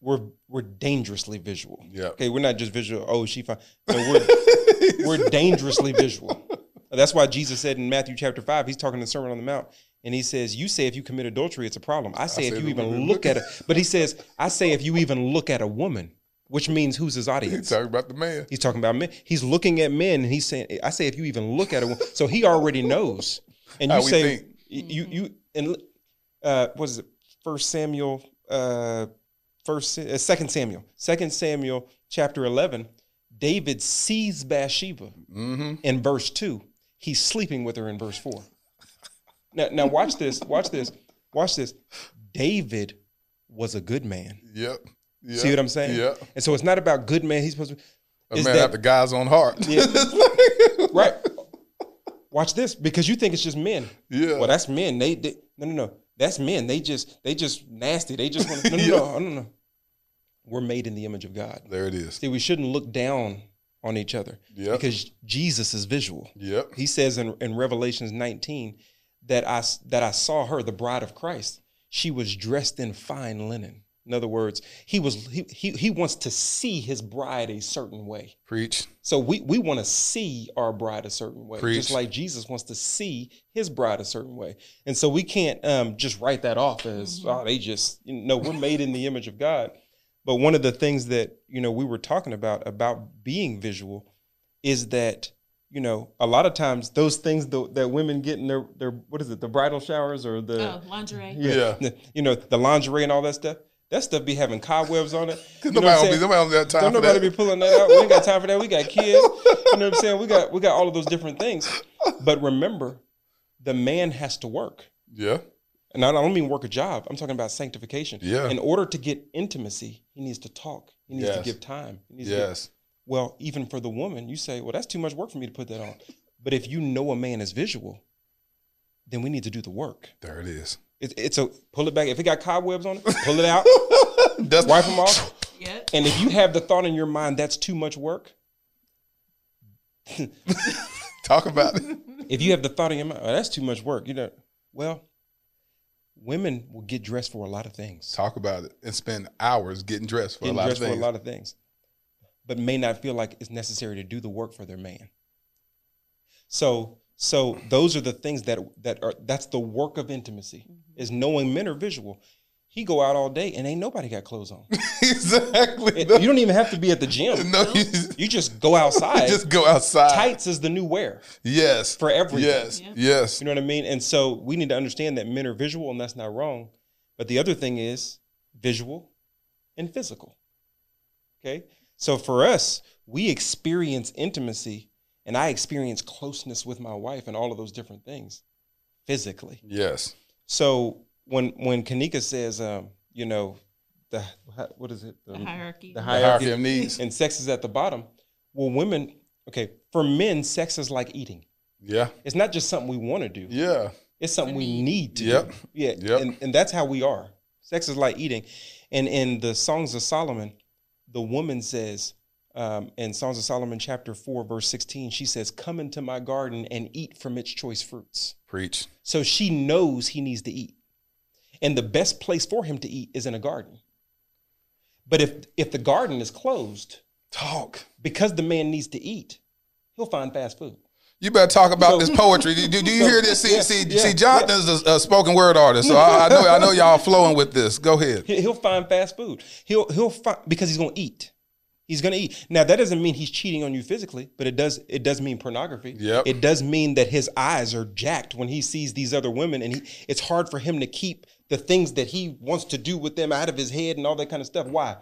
we're we're dangerously visual. Yep. Okay, we're not just visual. Oh, she fine. No, we're we're dangerously visual. That's why Jesus said in Matthew chapter five, he's talking in the Sermon on the Mount, and he says, "You say if you commit adultery, it's a problem. I say say if you even look at it, but he says, I say if you even look at a woman, which means who's his audience? He's talking about the man. He's talking about men. He's looking at men, and he's saying, I say if you even look at a woman, so he already knows. And you How say you you and uh, what is it? First Samuel, uh, first uh, Second Samuel, Second Samuel, chapter eleven. David sees Bathsheba Mm-hmm. in verse two. He's sleeping with her in verse four. Now, now watch this. Watch this. Watch this. David was a good man. Yep. yep. See what I'm saying? Yep. And so it's not about good man. He's supposed to. Be, a man that- after God's own heart. Yeah. right. Watch this because you think it's just men. Yeah. Well, that's men. They, they no no no. That's men. They just they just nasty. They just want no no no no no. We're made in the image of God. there it is. See, we shouldn't look down on each other Yep. because Jesus is visual. Yep. He says in, in Revelations 19 that I that I saw her, the bride of Christ. She was dressed in fine linen. In other words, he was he he, he wants to see his bride a certain way. Preach. So we, we want to see our bride a certain way, Preach. just like Jesus wants to see his bride a certain way. And so we can't um, just write that off as oh they just you know we're made in the image of God. But one of the things that you know we were talking about about being visual is that you know a lot of times those things tho- that women get in their their what is it the bridal showers or the Oh, lingerie. Yeah. the- you know the lingerie and all that stuff that stuff be having cobwebs on it. You know Nobody be, nobody don't time Don't for nobody that. be pulling that out. We ain't got time for that. We got kids. You know what I'm saying? We got we got all of those different things. But remember, the man has to work. yeah. And I don't mean work a job. I'm talking about sanctification. Yeah. In order to get intimacy, he needs to talk. He needs to give time. He needs to give- Yes. well, even for the woman, you say, well, that's too much work for me to put that on. But if you know a man is visual, then we need to do the work. There it is. It, it's a pull it back. If it got cobwebs on it, pull it out, That's wipe them off. Yep. And if you have the thought in your mind that's too much work, Talk about it. if you have the thought in your mind, oh, that's too much work, you know, well, women will get dressed for a lot of things. Talk about it and spend hours getting dressed for Getting a lot dressed of for a lot of things, but may not feel like it's necessary to do the work for their man. So, so those are the things that that are that's the work of intimacy mm-hmm. is knowing men are visual. He go out all day and ain't nobody got clothes on. exactly. It- you don't even have to be at the gym. no, you You just go outside. just go outside. Tights is the new wear. Yes. for everything. Yes. Yeah. Yes. You know what I mean? And so we need to understand that men are visual, and that's not wrong. But the other thing is visual and physical. Okay? So for us, we experience intimacy, and I experience closeness with my wife and all of those different things physically. Yes. So when when Kanika says, um, you know, the what is it? The hierarchy. The The hierarchy, hierarchy of needs. and sex is at the bottom. Well, women, okay, for men, sex is like eating. Yeah. It's not just something we want to do. Yeah. It's something we need to Yep. do. Yeah. Yep. And, and that's how we are. Sex is like eating. And in the Songs of Solomon, the woman says, um, in Songs of Solomon, chapter 4, verse 16, she says, Come into my garden and eat from its choice fruits. Preach. So she knows he needs to eat. And the best place for him to eat is in a garden. But if if the garden is closed, Talk. because the man needs to eat, he'll find fast food. You better talk about So- this poetry. Do, do, you So- hear this? See, yeah, see, yeah, see. Jonathan's a, a spoken word artist, so I, I know, I know y'all flowing with this. Go ahead. He- He'll find fast food. He'll he'll find because he's gonna eat. He's gonna eat. Now that doesn't mean he's cheating on you physically, but it does it does mean pornography. Yep. It does mean that his eyes are jacked when he sees these other women, and he it's hard for him to keep the things that he wants to do with them out of his head and all that kind of stuff. Why?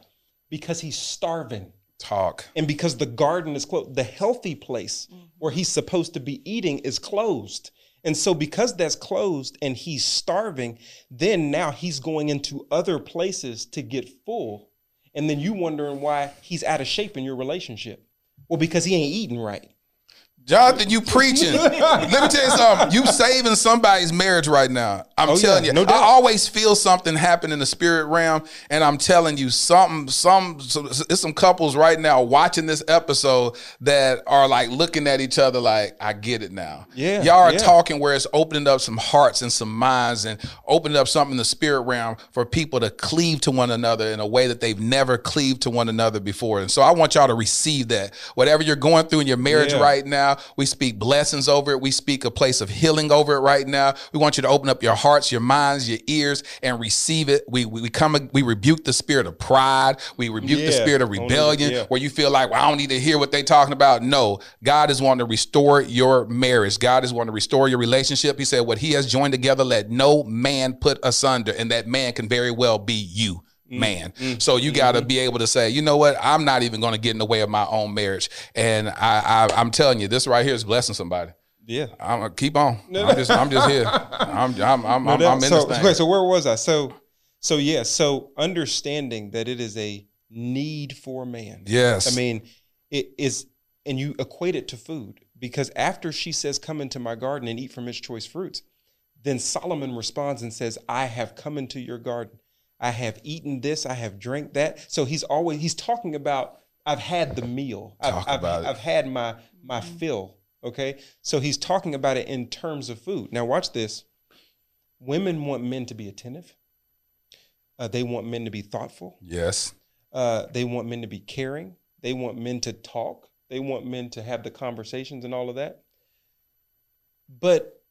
Because he's starving. Talk. And because the garden is closed, the healthy place mm-hmm. where he's supposed to be eating is closed. And so, because that's closed and he's starving, then now he's going into other places to get full. And then you wondering why he's out of shape in your relationship. Well, because he ain't eating right. Jonathan, you preaching. Let me tell you something. You saving somebody's marriage right now. I'm Oh, telling yeah, you. no I always feel something happen in the spirit realm, and I'm telling you, something, some, some, it's some couples right now watching this episode that are like looking at each other like, I get it now. Yeah, Y'all are yeah. talking where it's opening up some hearts and some minds and opening up something in the spirit realm for people to cleave to one another in a way that they've never cleaved to one another before. And so I want y'all to receive that. Whatever you're going through in your marriage Yeah. right now, we speak blessings over it. We speak a place of healing over it right now. We want you to open up your hearts, your minds, your ears, and receive it. We we, we come we rebuke the spirit of pride. We rebuke the spirit of rebellion yeah. where you feel like, well, I don't need to hear what they're talking about. No, God is wanting to restore your marriage. God is wanting to restore your relationship. He said, what he has joined together, let no man put asunder. And that man can very well be you. Mm, Man, so you got to be able to say, you know what? I'm not even going to get in the way of my own marriage, and I, I, I'm telling you, this right here is blessing somebody. Yeah. I'm uh, keep on. I'm just, I'm just here. I'm, I'm, I'm, No I'm. I'm in so, this thing. wait, so where was I? So, so yeah. So understanding that it is a need for man. yes, I mean, it is, and you equate it to food because after she says, "Come into my garden and eat from its choice fruits," then Solomon responds and says, "I have come into your garden. I have eaten this. I have drank that." So he's always he's talking about, "I've had the meal. I've, Talk I've. I've had my my fill." Okay, so he's talking about it in terms of food. Now, watch this. Women want men to be attentive. Uh, they want men to be thoughtful. yes, Uh, they want men to be caring. They want men to talk. They want men to have the conversations and all of that. But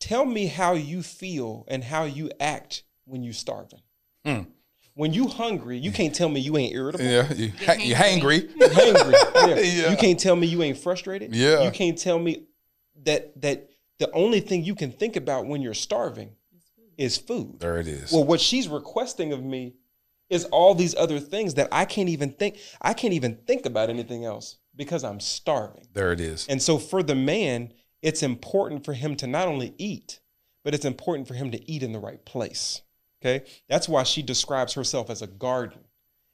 tell me how you feel and how you act when you're starving. Hmm. When you hungry, you can't tell me you ain't irritable. yeah. You, ha- you hangry. You hungry. Yeah. Yeah. You can't tell me you ain't frustrated. Yeah. You can't tell me that that the only thing you can think about when you're starving is food. There it is. Well, what she's requesting of me is all these other things that I can't even think. I can't even think about anything else because I'm starving. there it is. And so for the man, it's important for him to not only eat, but it's important for him to eat in the right place. Okay? That's why she describes herself as a garden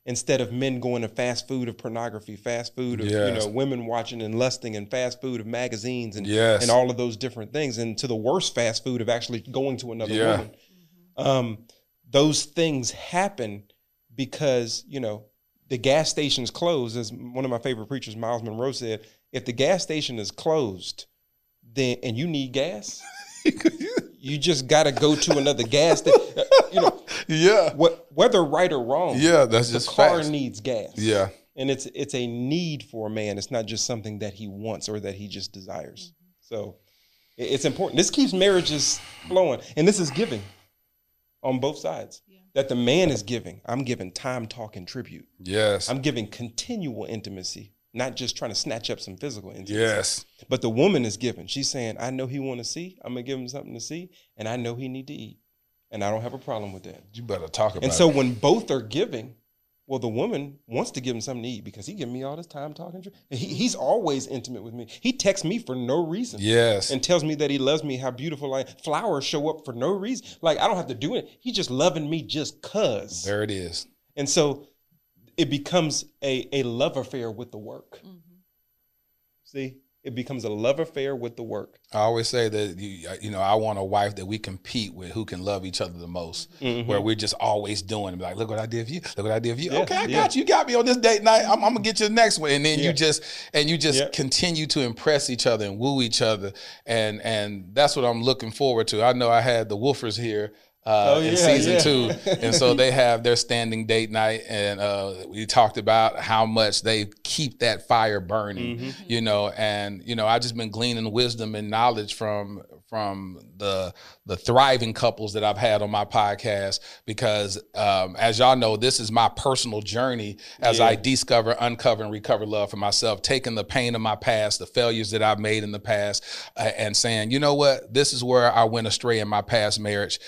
instead of men going to fast food of pornography, fast food of you know women watching and lusting and fast food of magazines and Yes. and all of those different things and to the worst fast food of actually going to another Yeah. woman. Um, those things happen because you know the gas station's closed. As one of my favorite preachers, Myles Munroe, said, if the gas station is closed, then and you need gas, you just got to go to another gas station. Uh, you know, yeah. what, whether right or wrong, Yeah, that's the just car facts. needs gas. Yeah. and it's it's a need for a man. It's not just something that he wants or that he just desires. Mm-hmm. So it- it's important. This keeps marriages flowing, and this is giving on both sides. That the man is giving. I'm giving time, talk, and tribute. Yes. I'm giving continual intimacy, not just trying to snatch up some physical intimacy. yes. But the woman is giving. She's saying, "I know he want to see. I'm gonna give him something to see, and I know he need to eat, and I don't have a problem with that." You better talk about it. And so it. when both are giving, well, the woman wants to give him something to eat because he giving me all this time talking. To, he, he's always intimate with me. He texts me for no reason. Yes. And tells me that he loves me, how beautiful I am. Flowers show up for no reason. Like I don't have to do it. He's just loving me just cause. there it is. And so it becomes a, a love affair with the work. See? It becomes a love affair with the work. I always say that you, you know I want a wife that we compete with, who can love each other the most. Where we're just always doing like, look what I did for you, look what I did for you. Mm-hmm. Yeah, okay, I yeah. got you. You got me on this date night. I'm, I'm gonna get you the next one, and then Yeah. you just and you just Yeah. continue to impress each other and woo each other, and and that's what I'm looking forward to. I know I had the Woofers here. Uh, Oh, in season yeah. two, and so they have their standing date night, and uh, we talked about how much they keep that fire burning, Mm-hmm. you know, and you know I've just been gleaning wisdom and knowledge from from the the thriving couples that I've had on my podcast because um, as y'all know, this is my personal journey as I discover, uncover, and recover love for myself, taking the pain of my past, the failures that I've made in the past, uh, and saying, you know what, this is where I went astray in my past marriage.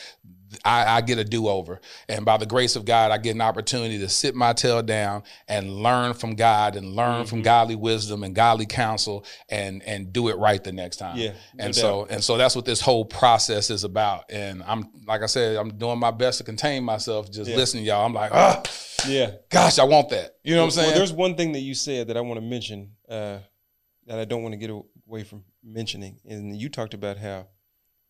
I, I get a do over. And by the grace of God, I get an opportunity to sit my tail down and learn from God and learn Mm-hmm. from godly wisdom and godly counsel and and do it right the next time. Yeah, no and so and so that's what this whole process is about. And I'm like I said, I'm doing my best to contain myself. Just Yeah. listening, y'all. I'm like, ah, Yeah. gosh, I want that. You know what I'm Well, saying? there's one thing that you said that I want to mention uh, that I don't want to get away from mentioning. And you talked about how,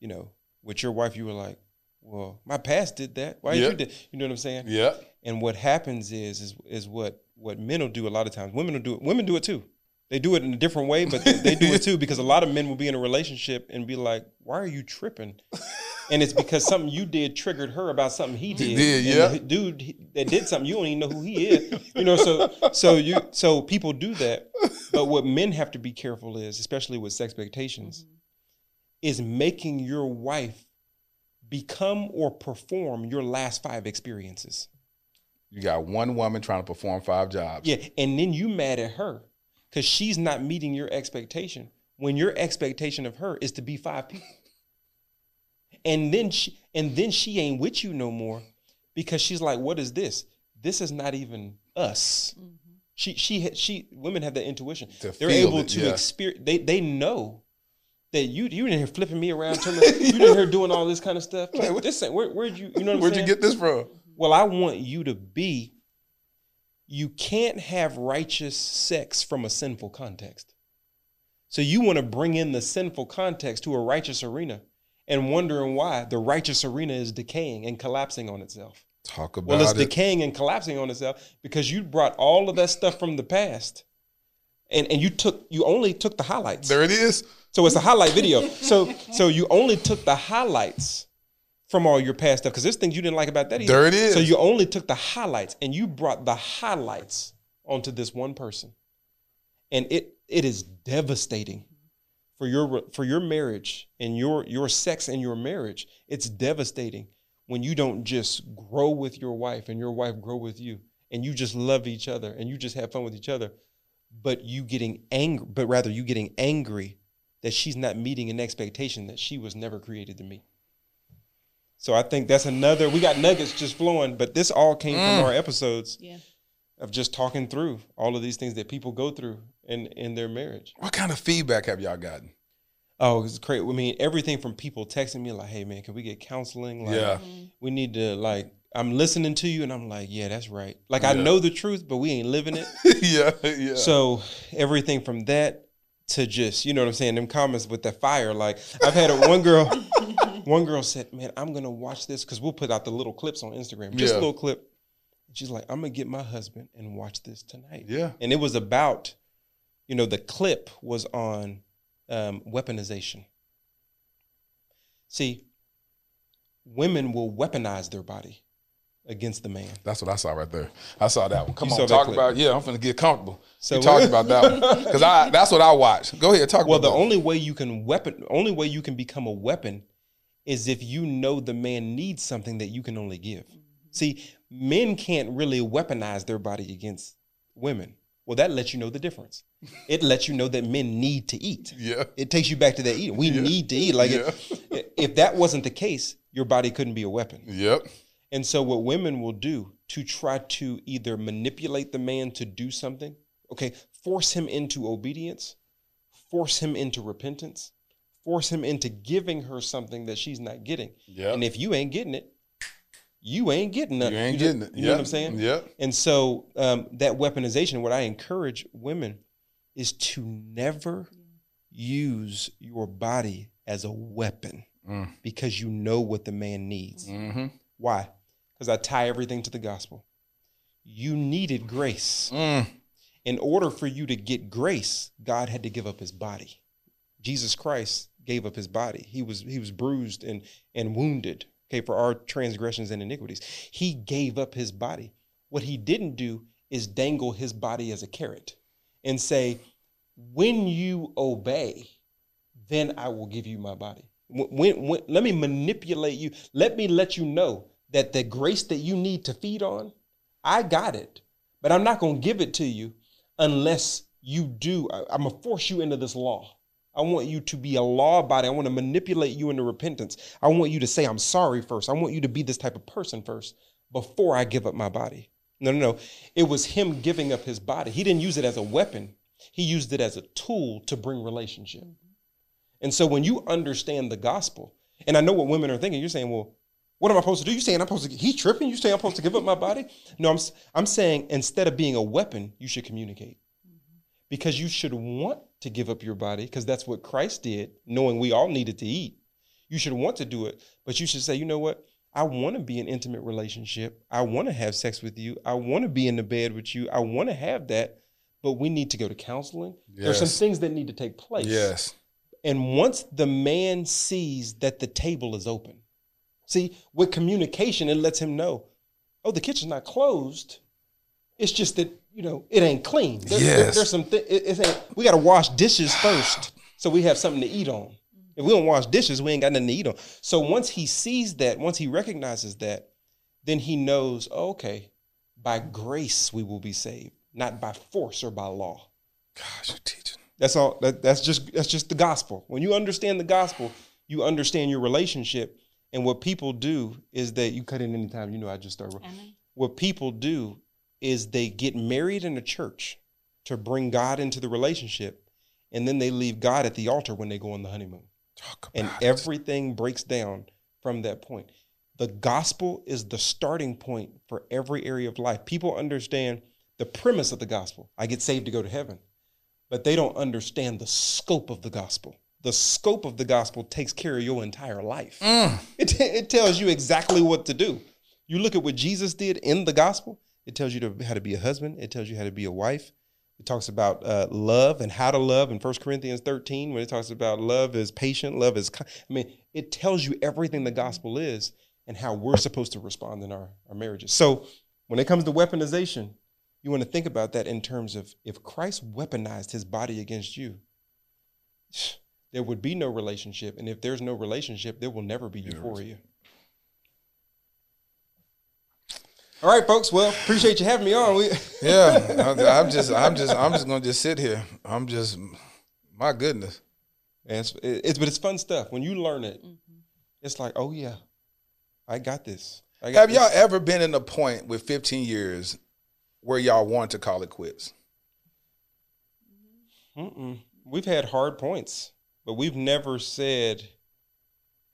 you know, with your wife, you were like, "Well, my past did that. Why Yeah. you did?" You know what I'm saying? Yeah. And what happens is is is what what men will do a lot of times. Women will do it. Women do it too. They do it in a different way, but they, they do it too because a lot of men will be in a relationship and be like, "Why are you tripping?" And it's because something you did triggered her about something he did. did, yeah. dude he- that did something you don't even know who he is. You know, so so you so people do that. But what men have to be careful is, especially with sex expectations, is making your wife become or perform your last five experiences. You got one woman trying to perform five jobs. Yeah, and then you mad at her because she's not meeting your expectation when your expectation of her is to be five people. And then she and then she ain't with you no more because she's like, what is this? This is not even us. Mm-hmm. She she she women have that intuition. To They're able it, to yeah. experience. They they know that you you in here flipping me around, turning, you in here doing all this kind of stuff. this ain't, where where'd you you know what I'm Where'd you get this from? Well, I want you to be, you can't have righteous sex from a sinful context. So you want to bring in the sinful context to a righteous arena and wondering why the righteous arena is decaying and collapsing on itself. Talk about Well, it's it. decaying and collapsing on itself because you brought all of that stuff from the past. And, and you took you only took the highlights. There it is. So it's a highlight video. So so you only took the highlights from all your past stuff because there's things you didn't like about that either. There it is. So you only took the highlights and you brought the highlights onto this one person, and it it is devastating for your for your marriage and your your sex and your marriage. It's devastating when you don't just grow with your wife and your wife grow with you and you just love each other and you just have fun with each other but you getting angry but rather you getting angry that she's not meeting an expectation that she was never created to meet so i think that's another we got nuggets just flowing but this all came from mm. our episodes Yeah. of just talking through all of these things that people go through in in their marriage What kind of feedback have y'all gotten? Oh, it's great. I mean, everything from people texting me like, "Hey, man, can we get counseling? Like, Yeah. Mm-hmm. we need to like." I'm listening to you, and I'm like, "Yeah, that's right." Like, I know the truth, but we ain't living it. yeah, yeah. So everything from that to just, you know what I'm saying, them comments with the fire. Like, I've had a, one girl, one girl said, "Man, I'm gonna watch this because we'll put out the little clips on Instagram, just Yeah. a little clip." She's like, "I'm gonna get my husband and watch this tonight." yeah. and it was about, you know, the clip was on um, weaponization. See, women will weaponize their body against the man. That's what I saw right there. I saw that one. Come You on, talk clip. about. Yeah, I'm finna get comfortable. So- you talked about that one because I. That's what I watched. Go ahead, talk about. Well, the that. only way you can weapon, only way you can become a weapon, is if you know the man needs something that you can only give. See, men can't really weaponize their body against women. Well, that lets you know the difference. It lets you know that men need to eat. Yeah. It takes you back to that eating. We need to eat. Like if, if that wasn't the case, your body couldn't be a weapon. Yep. And so what women will do to try to either manipulate the man to do something, okay, force him into obedience, force him into repentance, force him into giving her something that she's not getting. Yep. And if you ain't getting it, you ain't getting nothing. You ain't just- getting it. You know what I'm saying? Yep. And so um, that weaponization, what I encourage women is to never use your body as a weapon Mm. because you know what the man needs. Mm-hmm. Why? Because I tie everything to the gospel. You needed grace. Mm. In order for you to get grace, God had to give up his body. Jesus Christ gave up his body. He was he was bruised and and wounded, okay, for our transgressions and iniquities. He gave up his body. What he didn't do is dangle his body as a carrot and say, "When you obey, then I will give you my body." When, when, let me manipulate you. Let me let you know that the grace that you need to feed on, I got it, but I'm not going to give it to you unless you do. I, I'm gonna force you into this law. I want you to be a law body. I want to manipulate you into repentance. I want you to say I'm sorry first. I want you to be this type of person first before I give up my body. No, no, no. It was him giving up his body. He didn't use it as a weapon. He used it as a tool to bring relationship. And so when you understand the gospel, and I know what women are thinking, you're saying, well, what am I supposed to do? You saying I'm supposed to? He tripping? You saying I'm supposed to give up my body? No, I'm. I'm saying instead of being a weapon, you should communicate, because you should want to give up your body because that's what Christ did, knowing we all needed to eat. You should want to do it, but you should say, you know what? I want to be in intimate relationship. I want to have sex with you. I want to be in the bed with you. I want to have that, but we need to go to counseling. There's some things that need to take place. Yes. And once the man sees that the table is open, see, with communication, it lets him know, oh, the kitchen's not closed. It's just that, you know, it ain't clean. There- there- Yes. there's some, it, it ain't, we got to wash dishes first so we have something to eat on. If we don't wash dishes, we ain't got nothing to eat on. So once he sees that, once he recognizes that, then he knows, oh, okay, by grace we will be saved, not by force or by law. Gosh, you're teaching. That's all. That, that's just that's just the gospel. When you understand the gospel, you understand your relationship. And what people do is that you cut in anytime. You know, I just start. Amen. What people do is they get married in a church to bring God into the relationship, and then they leave God at the altar when they go on the honeymoon, Talk about and it. everything breaks down from that point. The gospel is the starting point for every area of life. People understand the premise of the gospel. I get saved to go to heaven but they don't understand the scope of the gospel. The scope of the gospel takes care of your entire life. It, it tells you exactly what to do. You look at what Jesus did in the gospel, it tells you to, how to be a husband, it tells you how to be a wife. It talks about uh, love and how to love in 1 Corinthians 13, when it talks about love is patient, love is, ki- I mean, it tells you everything the gospel is and how we're supposed to respond in our, our marriages. So when it comes to weaponization, you want to think about that in terms of if Christ weaponized his body against you, there would be no relationship. And if there's no relationship, there will never be euphoria. All right, folks. Well, appreciate you having me on. We, Yeah, I- I'm just, I'm just, I'm just gonna just sit here. I'm just, my goodness. it's, it's but it's fun stuff. When you learn it, mm-hmm. it's like, oh yeah, I got this. I got Have y'all ever been in a point with 15 years where y'all want to call it quits? Mm-mm. We've had hard points, but we've never said,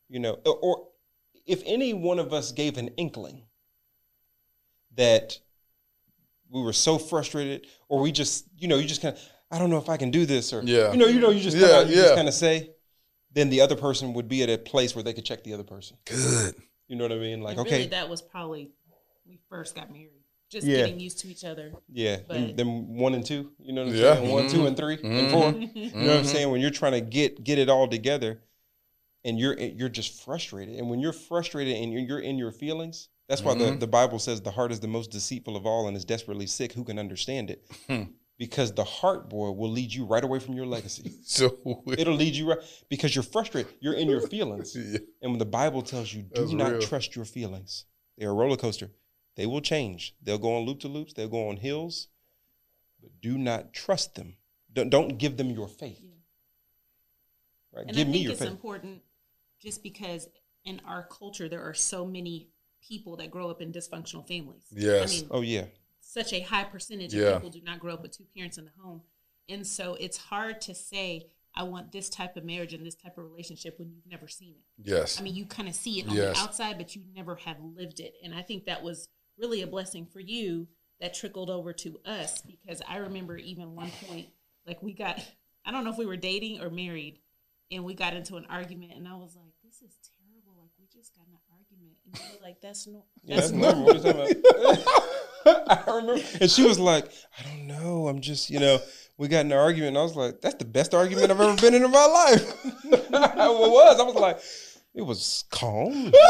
you know, or, or if any one of us gave an inkling that we were so frustrated, or we just, you know, you just kind of, I don't know if I can do this, or Yeah. you know, you know, you just, come Yeah, out, you just kind of say, then the other person would be at a place where they could check the other person. Good. You know what I mean? Like, And okay, really, that was probably we first got married. Just Yeah. getting used to each other. Yeah, them, But- them one and two. You know what I'm Yeah. saying? One, two, mm-hmm. and 3 and mm-hmm. four. You know what I'm mm-hmm. saying? When you're trying to get get it all together, and you're you're just frustrated, and when you're frustrated and you're, you're in your feelings, that's why the, the Bible says the heart is the most deceitful of all and is desperately sick. Who can understand it? Hmm. Because the heart boy will lead you right away from your legacy. So It'll lead you right because you're frustrated. You're in your feelings. Yeah. And when the Bible tells you, do That's not real. trust your feelings, they're a roller coaster. They will change. They'll go on loop to loops. They'll go on hills. But do not trust them. Don't, don't give them your faith. Right? And give I me think your it's faith. important just because in our culture there are so many people that grow up in dysfunctional families. Yes. I mean, Oh yeah. such a high percentage Yeah. of people do not grow up with two parents in the home. And so it's hard to say, I want this type of marriage and this type of relationship when you've never seen it. yes, I mean, you kind of see it on Yes. the outside, but you never have lived it. And I think that was really a blessing for you that trickled over to us because I remember even one point, like we got, I don't know if we were dating or married, and we got into an argument, and I was like, this is terrible. Like, we just got in an argument. And you were like, that's no, Yeah, that's that's normal. normal. What you talking about? I remember, and she was like, "I don't know. I'm just, you know, we got in an argument." And I was like, "That's the best argument I've ever been in in my life." it was. I was like, it was calm.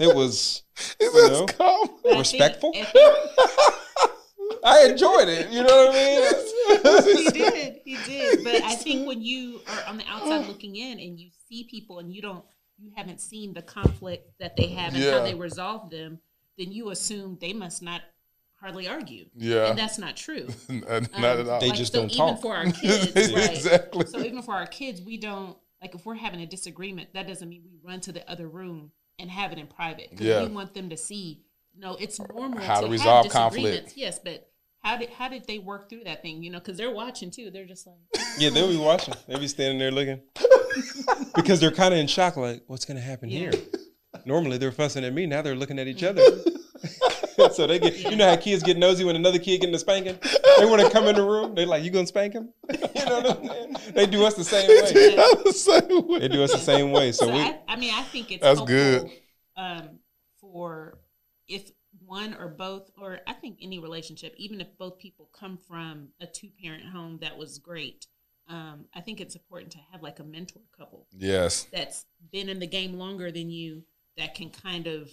it was, It you was know, calm. But I think- respectful. I I enjoyed it. You know what I mean? he did. He did. But I think when you are on the outside looking in and you see people and you don't, you haven't seen the conflict that they have and Yeah. how they resolve them, then you assume they must not hardly argue. Yeah. And that's not true. Not Um, at all. They like, just so don't even talk. for our kids, right? Exactly. So even for our kids, we don't like if we're having a disagreement. That doesn't mean we run to the other room and have it in private. 'Cause Yeah. we want them to see. No, it's normal How to have resolve conflict. Yes, but how did how did they work through that thing? You know, because they're watching too. They're just like, Yeah, they'll be watching. They'll be standing there looking because they're kind of in shock. Like, what's going to happen Yeah. here? Normally they're fussing at me. Now they're looking at each other. Mm-hmm. so they get, you know how kids get nosy when another kid getting a spanking? They want to come in the room. They're like, you gonna spank him? You know what I'm saying? They do us the same way. the same way. They do us the same way. So So we, I, I mean, I think it's That's helpful, good. Um, for if one or both, or I think any relationship, even if both people come from a two parent home that was great, um, I think it's important to have like a mentor couple Yes. that's been in the game longer than you that can kind of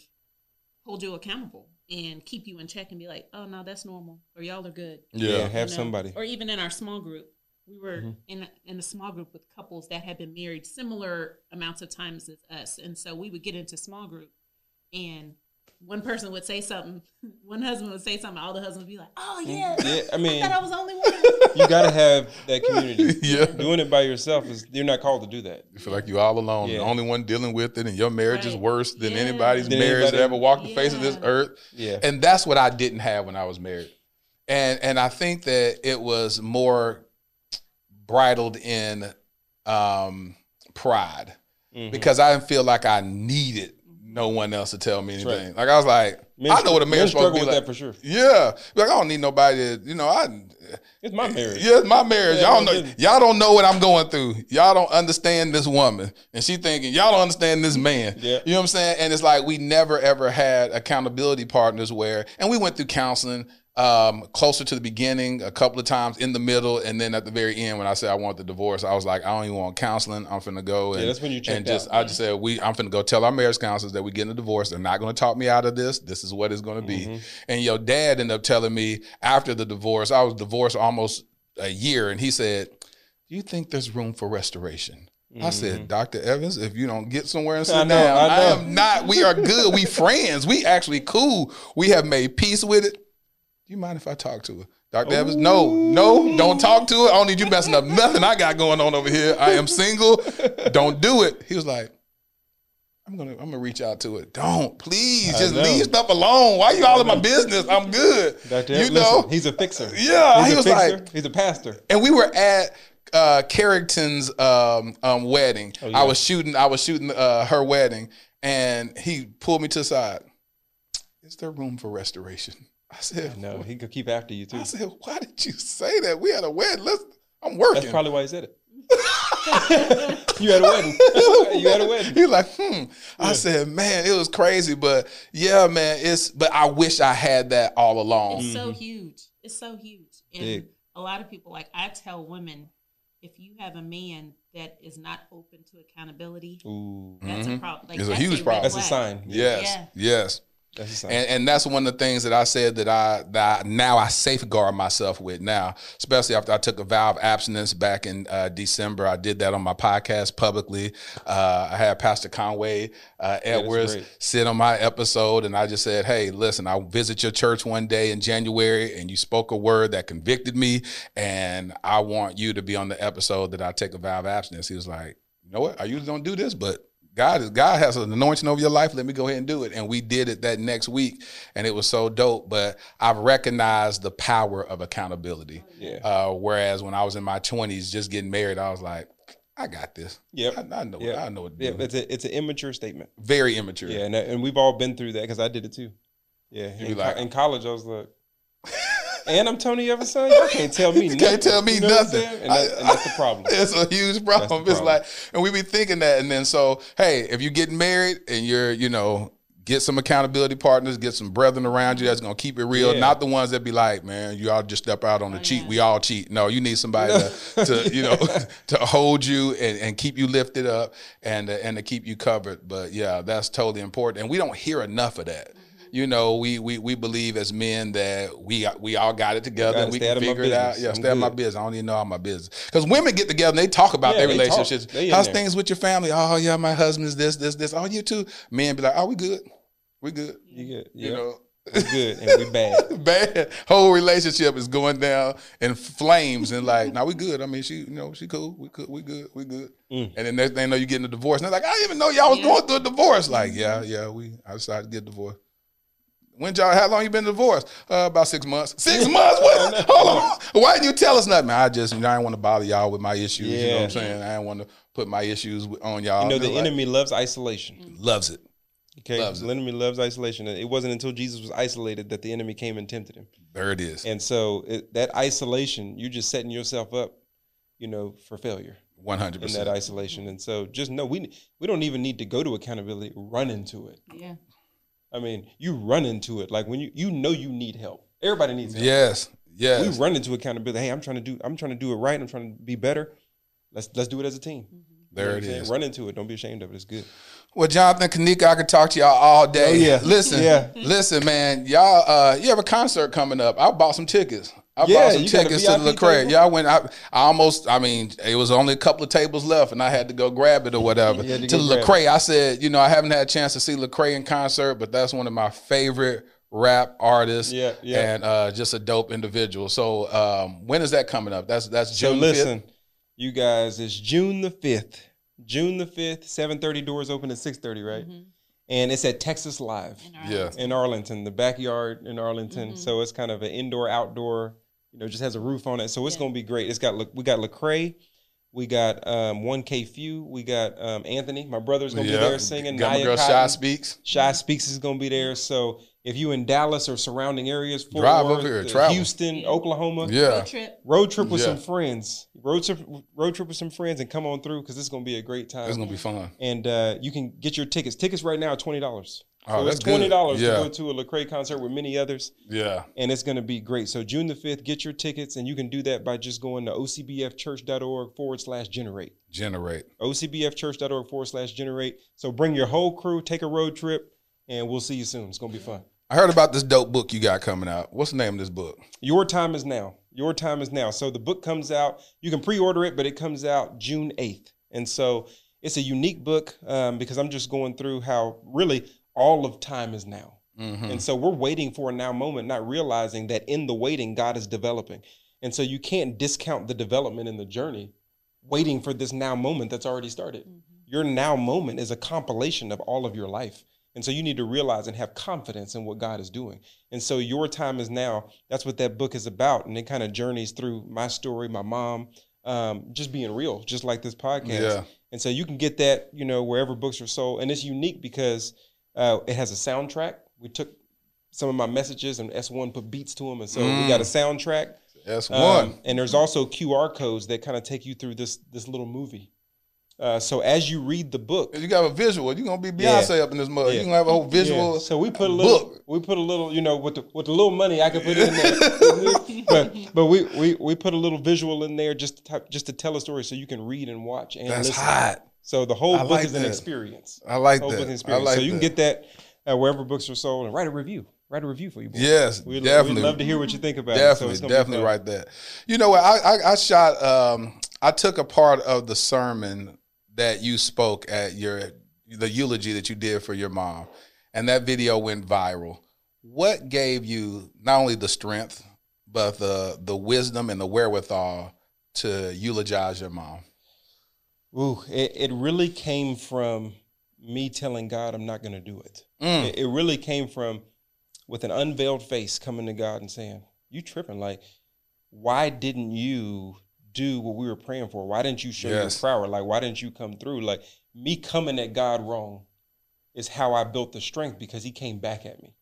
hold you accountable and keep you in check and be like, oh no, that's normal, or y'all are good. yeah, Yeah. have you know? somebody. Or even in our small group, we were Mm-hmm. in in a small group with couples that had been married similar amounts of times as us, and so we would get into small group, and one person would say something, one husband would say something, all the husbands would be like, "Oh yeah, Yeah, I mean, I thought I was the only one." you gotta have that community. Yeah. Doing it by yourself is you're not called to do that. You feel like you're all alone, Yeah. the only one dealing with it, and your marriage is worse than Yeah. anybody's Than marriage that ever walked the face of this earth. Yeah. And that's what I didn't have when I was married. And and I think that it was more bridled in um, pride Mhm. because I didn't feel like I needed no one else to tell me anything. right. Like I was like, Men I know what a marriage struggle with like. that for sure. Yeah, like I don't need nobody. To, you know, I It's my marriage. yeah, it's my marriage. Yeah, y'all no, know, it- y'all don't know what I'm going through. Y'all don't understand this woman, and she thinking y'all don't understand this man. Yeah. you know what I'm saying? And it's like we never ever had accountability partners where, and we went through counseling um, closer to the beginning, a couple of times in the middle, and then at the very end when I said I want the divorce, I was like, I don't even want counseling. I'm finna go. And, Yeah, that's when you and checked just out. I just said we. I'm finna go tell our marriage counselors that we're getting a divorce. They're not to talk me out of this. This is what it's going to be. Mm-hmm. And your dad ended up telling me after the divorce, I was divorced almost a year, and he said, "Do you think there's room for restoration?" I said, Dr. Evans, if you don't get somewhere and sit Mm-hmm. I know, down, I I, am not. We are good. we friends. We actually cool. We have made peace with it. You mind if I talk to her? Dr. Evans, no, no, don't talk to her. I don't need you messing up nothing I got going on over here. I am single. Don't do it. He was like, I'm gonna I'm gonna reach out to it. Don't please I just know. leave stuff alone. Why are you all in my business? I'm good. Dr. You Listen, know, he's a fixer. Yeah, he's he was fixer. like- he's a pastor. and we were at uh Carrington's um, um wedding. Oh, yeah. I was shooting I was shooting uh her wedding and he pulled me to the side. Is there room for restoration? I said, No, he could keep after you too. I said, why did you say that? We had a wedding. Let's I'm working. That's probably why he said it. you had a wedding. you had a wedding. He like, hmm. I said, man, it was crazy, but yeah, man, it's. But I wish I had that all along. It's so huge. It's so huge. And Big. a lot of people, like I tell women, if you have a man that is not open to accountability, Ooh, that's a problem. Like, It's a huge red problem. that's a sign. Yes, Yeah. yes. That's. And, and that's one of the things that I said that I that I, now I safeguard myself with now, especially after I took a vow of abstinence back in uh, December. I did that on my podcast publicly. Uh, I had Pastor Conway uh, Edwards sit on my episode, and I just said, "Hey, listen, I'll visit your church one day in January, and you spoke a word that convicted me, and I want you to be on the episode that I take a vow of abstinence." He was like, "You know what? I usually don't do this, but." God is God has an anointing over your life. Let me go ahead and do it. And we did it that next week, and it was so dope. But I've recognized the power of accountability. Yeah. Uh, whereas when I was in my twenties, just getting married, I was like, I got this. Yeah, I, I know. Yep. I know what to Yeah, do. it's a it's an immature statement. Very immature. Yeah, and, and we've all been through that because I did it too. Yeah, in, like- co- in college, I was like, and I'm Tony Evans' son. Y'all can't tell me. You nothing. can't tell me You know nothing. And, that, and that's the problem. It's a huge problem. the It's like, and we be thinking that, and then so, hey, if you're getting married and you're, you know, get some accountability partners, get some brethren around you that's gonna keep it real. Yeah. Not the ones that be like, man, you all just step out on the cheat. We all cheat. No, you need somebody to, to you know, to hold you and, and keep you lifted up and uh, and to keep you covered. But yeah, that's totally important, and we don't hear enough of that. You know, we we we believe as men that we we all got it together. and we can out of my figure it out. Yeah, stay out my business. I don't even know all my business. Because women get together and they talk about Yeah, their relationships. They How's there. things with your family? Oh yeah, my husband's this, this, this. Oh, you too. Men be like, oh, we good. We good. You good? You yeah, know. we good and we bad. Bad whole relationship is going down in flames and like, now we good. I mean, she, you know, she cool. We good. We good. We good. Mm. And then next thing you know, you getting a divorce. And they're like, I didn't even know y'all was Yeah. going through a divorce. Like, yeah, yeah, we. I decided to get divorced. When y'all? How long you been divorced? Uh, about six months. Six months? What? Hold on. Why didn't you tell us nothing? I just, you know, I didn't want to bother y'all with my issues. You know what I'm saying? I didn't want to put my issues on y'all. You know, the like, enemy loves isolation. loves it. Okay, Loves the it. enemy loves isolation. It wasn't until Jesus was isolated that the enemy came and tempted him. There it is. And so it, that isolation, you're just setting yourself up, you know, for failure One hundred in that isolation. And so just know we we don't even need to go to accountability. Run into it. Yeah. I mean, you run into it like when you you know you need help. Everybody needs help. Yes. Yes. We run into accountability. Hey, I'm trying to do. I'm trying to do it right. I'm trying to be better. Let's let's do it as a team. You know There what it I'm saying? is. Run into it. Don't be ashamed of it. It's good. Well, Jonathan Kanika, I could talk to y'all all day. Oh, yeah. Listen, Yeah. listen, man. Y'all, uh, you have a concert coming up. I bought some tickets. I Yeah, bought some you got a tickets to VIP Lecrae. table? Y'all went. I, I almost. I mean, it was only a couple of tables left, and I had to go grab it or whatever. To to Lecrae, I said, you know, I haven't had a chance to see Lecrae in concert, but that's one of my favorite rap artists. Yeah, yeah. And uh, just a dope individual. So, um, when is that coming up? That's that's So June 5th? listen, you guys, it's June the fifth. June the fifth, seven thirty doors open at six thirty, right? And it's at Texas Live Yeah. in Arlington, the backyard in Arlington. So it's kind of an indoor outdoor. You know, just has a roof on it, so it's gonna be great. It's got we got Lecrae, we got um, One K Few, we got um, Anthony, my brother's gonna be there singing. Got my Naya girl Shy speaks. Shy Speaks is going to be there. So if you in Dallas or surrounding areas, Fort Drive Worth, over here, uh, travel. Houston, Oklahoma, Yeah. Road trip. road trip with Yeah. some friends, road trip, road trip with some friends, and come on through because it's going to be a great time. It's gonna be fun. and uh, you can get your tickets. Tickets right now are twenty dollars. Oh, that's it's good. twenty dollars Yeah. to go to a Lecrae concert with many others, Yeah. and it's going to be great. So June the fifth, get your tickets, and you can do that by just going to ocbfchurch.org forward slash generate. Generate. ocbfchurch.org forward slash generate. So bring your whole crew, take a road trip, and we'll see you soon. It's going to be fun. I heard about this dope book you got coming out. What's the name of this book? Your time is now. Your time is now. So the book comes out. You can pre-order it, but it comes out June eighth, and so it's a unique book um, because I'm just going through how really all of time is now, and so we're waiting for a now moment, not realizing that in the waiting, God is developing, and so you can't discount the development in the journey, waiting for this now moment that's already started. Your now moment is a compilation of all of your life. And so you need to realize and have confidence in what God is doing. And so your time is now. That's what that book is about. And it kind of journeys through my story, my mom, um, just being real, just like this podcast. Yeah. And so you can get that, you know, wherever books are sold. And it's unique because uh, it has a soundtrack. We took some of my messages and S1 put beats to them. And so we got a soundtrack. That's Um, one. and there's also QR codes that kind of take you through this this little movie. Uh, so as you read the book, you got a visual. You're gonna be Yeah. Beyonce up in this mug. Yeah. You're gonna have a whole visual. Yeah. So we put a little, book. we put a little, you know, with the with the little money I could put in there. but but we, we we put a little visual in there just to type, just to tell a story so you can read and watch and That's listen. hot. So the whole I book like is an experience. I like Whole that. book is I experience. like so you can get that uh, wherever books are sold and write a review. Write a review for you. Boy. Yes, we'd, definitely. We'd love to hear what you think about it. So Definitely, definitely right there. You know what? I, I, I shot. Um, I took a part of the sermon that you spoke at your the eulogy that you did for your mom, and that video went viral. What gave you not only the strength, but the the wisdom and the wherewithal to eulogize your mom? Ooh, it, it really came from me telling God I'm not going to do it. Mm. it. It really came from with an unveiled face coming to God and saying, "You tripping? Like, why didn't you do what we were praying for? Why didn't you show Yes. your power? Like, why didn't you come through? Like, me coming at God wrong is how I built the strength because He came back at me.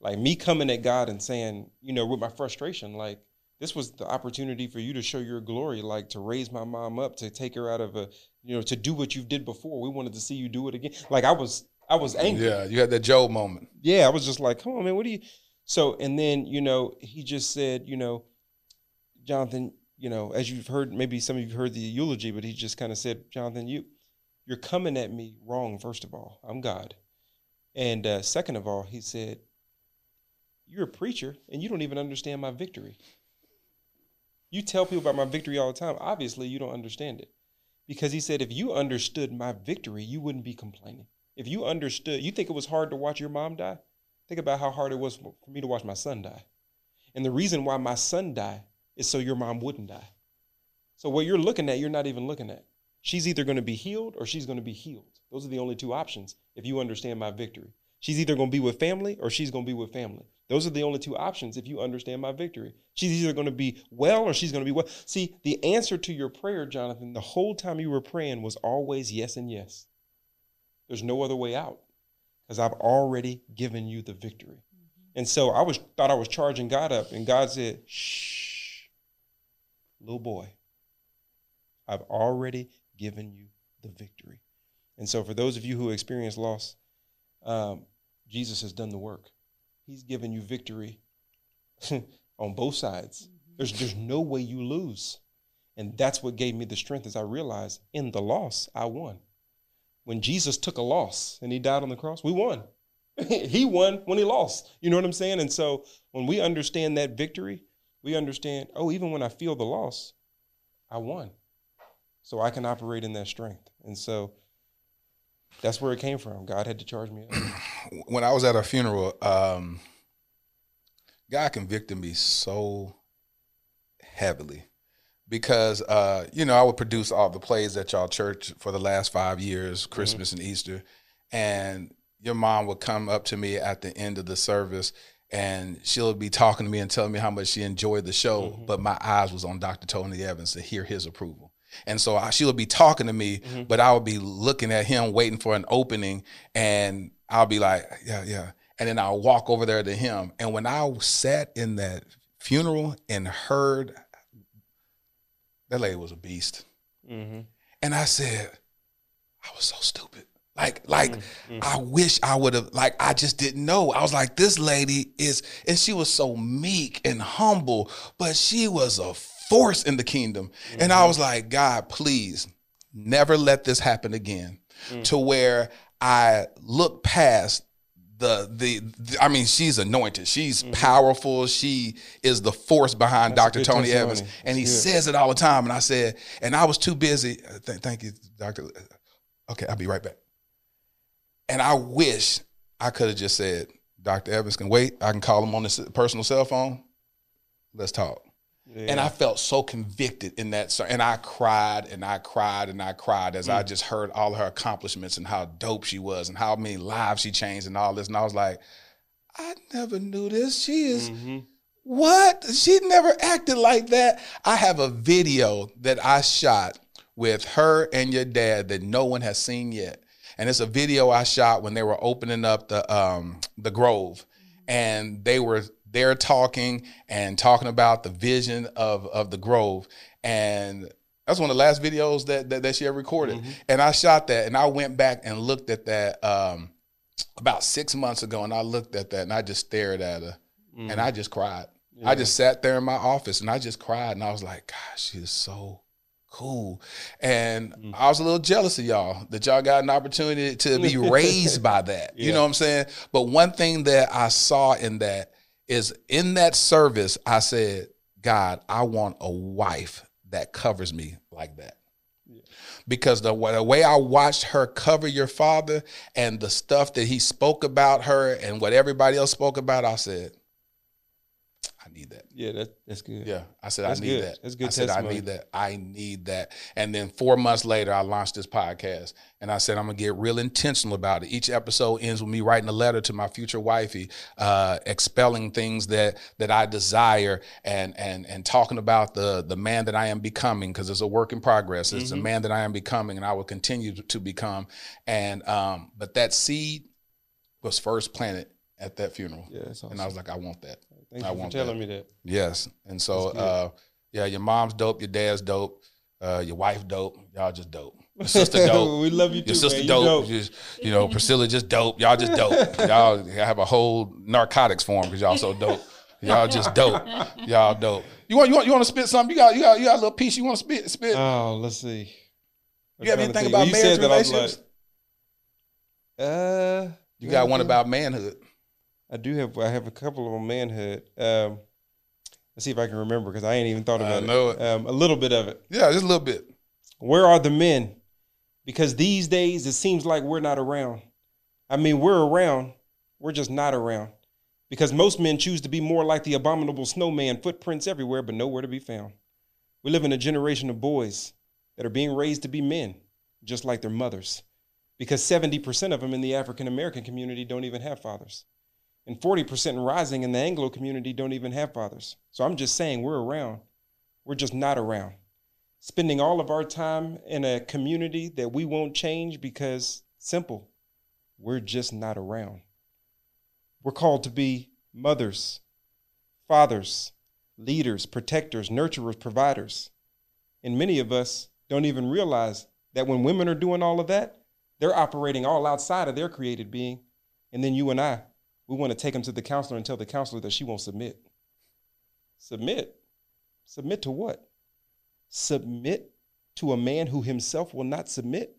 Like me coming at God and saying, you know, with my frustration, like this was the opportunity for you to show your glory, like to raise my mom up, to take her out of a, you know, to do what you did before. We wanted to see you do it again. Like I was, I was angry. Yeah, you had that Job moment. Yeah, I was just like, come on, man, what do you? So, and then, you know, he just said, you know, Jonathan, you know, as you've heard, maybe some of you've heard the eulogy, but he just kind of said, Jonathan, you, you're coming at me wrong. First of all, I'm God, and uh, second of all, he said, you're a preacher and you don't even understand my victory. You tell people about my victory all the time. Obviously, you don't understand it. Because he said, if you understood my victory, you wouldn't be complaining. If you understood, you think it was hard to watch your mom die? Think about how hard it was for me to watch my son die. And the reason why my son died is so your mom wouldn't die. So what you're looking at, you're not even looking at. She's either going to be healed or she's going to be healed. Those are the only two options if you understand my victory. She's either going to be with family or she's going to be with family. Those are the only two options if you understand my victory. She's either going to be well or she's going to be well. See, the answer to your prayer, Jonathan, the whole time you were praying was always yes and yes. There's no other way out. because I've already given you the victory. And so I was thought I was charging God up, and God said, "Shh, little boy, I've already given you the victory." And so, for those of you who experience loss, um, Jesus has done the work. He's given you victory on both sides. There's there's no way you lose, and that's what gave me the strength as I realized in the loss I won. When Jesus took a loss and he died on the cross, we won. he won when he lost. You know what I'm saying? And so when we understand that victory, we understand, oh, even when I feel the loss, I won. So I can operate in that strength. And so that's where it came from. God had to charge me up. when I was at a funeral, um, God convicted me so heavily because uh, you know I would produce all the plays at y'all church for the last five years, Christmas and Easter, and your mom would come up to me at the end of the service and she'll be talking to me and telling me how much she enjoyed the show, but my eyes was on Dr. Tony Evans to hear his approval. And so I, she would be talking to me, but I would be looking at him, waiting for an opening, and I'll be like, yeah, yeah. And then I'll walk over there to him. And when I sat in that funeral and heard that lady was a beast, Mm-hmm. and I said, I was so stupid. Like, like mm-hmm. I wish I would have. Like, I just didn't know. I was like, this lady is, and she was so meek and humble, but she was a force in the kingdom. And I mm-hmm. was like, God, please never let this happen again. Mm. To where I look past the, the the I mean she's anointed. She's mm-hmm. powerful. She is the force behind That's Dr. Tony testimony. Evans. And he good. says it all the time. And I said, and I was too busy. uh, th- thank you, Dr. Okay, I'll be right back. And I wish I could have just said, Dr. Evans can wait. I can call him on his personal cell phone. Let's talk. And I felt so convicted in that. And I cried and I cried and I cried as I mm. just heard all her accomplishments and how dope she was and how many lives she changed and all this. And I was like, I never knew this. She is mm-hmm. what? She never acted like that. I have a video that I shot with her and your dad that no one has seen yet. And it's a video I shot when they were opening up the um the Grove. And they were there talking and talking about the vision of of the Grove. And that's one of the last videos that that, that she ever recorded. And I shot that and I went back and looked at that um about 6 months ago and I looked at that and I just stared at her. And I just cried. I just sat there in my office and I just cried and I was like, gosh, she is so cool. And mm-hmm. I was a little jealous of y'all that y'all got an opportunity to be raised by that. You know what I'm saying? But one thing that I saw in that is in that service, I said, God, I want a wife that covers me like that because the, the way I watched her cover your father and the stuff that he spoke about her and what everybody else spoke about, I said, I need that. Yeah, that, that's good. Yeah, I said That's I need good. that. That's good I said I need that. I need that. And then four months later, I launched this podcast, and I said I'm gonna get real intentional about it. Each episode ends with me writing a letter to my future wifey, uh, expelling things that that I desire, and and and talking about the the man that I am becoming, because it's a work in progress. It's Mm-hmm. a man that I am becoming, and I will continue to, become. And um, but that seed was first planted at that funeral, Yeah, that's and I was like, I want that. Thank I you for telling that. me that. Yes. And so uh yeah, your mom's dope, your dad's dope, uh your wife dope, y'all just dope. Your sister dope. we love you too. Your sister man. You dope. Just, you know, Priscilla just dope. Y'all just dope. y'all have a whole narcotics form because y'all so dope. Y'all just dope. Y'all dope. You want you want you want to spit something? You got you got you got a little piece you want to spit spit. Oh, let's see. I'm you have anything think. about marriage said that, I was relationships? like, uh, you got one about manhood. I do have. I have a couple of on manhood. Um, let's see if I can remember because I ain't even thought I about know it. it. Um, a little bit of it. Yeah, just a little bit. Where are the men? Because these days it seems like we're not around. I mean, we're around. We're just not around. Because most men choose to be more like the abominable snowman, footprints everywhere, but nowhere to be found. We live in a generation of boys that are being raised to be men, just like their mothers. Because 70% of them in the African American community don't even have fathers. And 40% rising in the Anglo community don't even have fathers. So I'm just saying we're around. We're just not around. Spending all of our time in a community that we won't change because simple. we're just not around. We're called to be mothers, fathers, leaders, protectors, nurturers, providers. And many of us don't even realize that when women are doing all of that, they're operating all outside of their created being. And then you and I, we want to take them to the counselor and tell the counselor that she won't submit. Submit. Submit to what? Submit to a man who himself will not submit?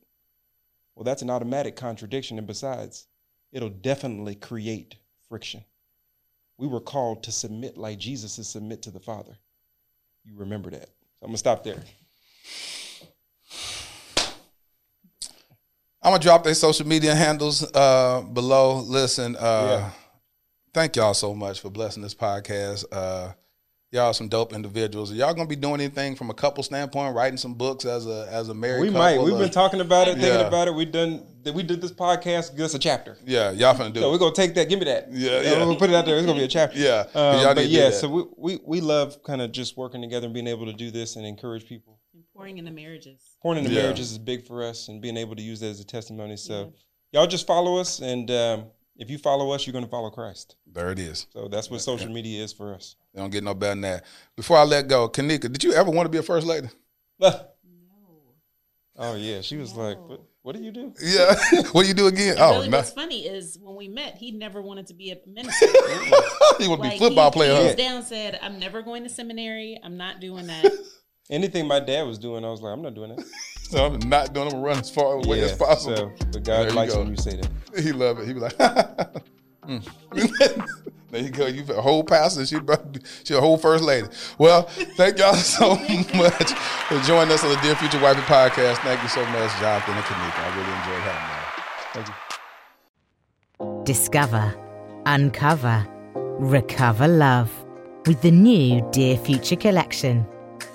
Well, that's an automatic contradiction. And besides, it'll definitely create friction. We were called to submit like Jesus is submit to the Father. You remember that. So I'm going to stop there. I'm gonna drop their social media handles uh, below. Listen, uh, Yeah. Thank y'all so much for blessing this podcast. Uh, y'all some dope individuals. Are y'all gonna be doing anything from a couple standpoint, writing some books as a as a married We couple? might. We've or- been talking about it, thinking Yeah. about it. We done. We did this podcast. Give us a chapter. Yeah, y'all finna do. So it. we're gonna take that. Give me that. Yeah, Uh, yeah. We're gonna put it out there. It's gonna be a chapter. Yeah, Um, y'all need but to do yeah, that. so we, we we love kind of just working together and being able to do this and encourage people. And pouring into marriages. Pouring into Yeah. marriages is big for us, and being able to use that as a testimony. So y'all just follow us, and um, if you follow us, you're gonna follow Christ. there it is. So that's what social media is for us. They don't get no better than that. Before I let go, Kanika, did you ever want to be a first lady? Oh, no. Oh yeah, she was like, "What? What do you do?" Yeah. what do you do again? And Oh, really, no. what's funny is when we met, he never wanted to be a minister. he want to Like, be football he, player? He huh? down, said, "I'm never going to seminary. I'm not doing that." Anything my dad was doing, I was like, "I'm not doing that." So I'm not doing. I'm gonna run as far away as possible. So, but There God you likes go. when you say that. He love it. He be like, mm. there you go. You a whole pastor. She about- she a whole first lady. Well, thank y'all so much for joining us on the Dear Future Wifey podcast. Thank you so much, Jonathan and Kanika. I really enjoyed having you. Thank you. Discover, uncover, recover love with the new Dear Future collection.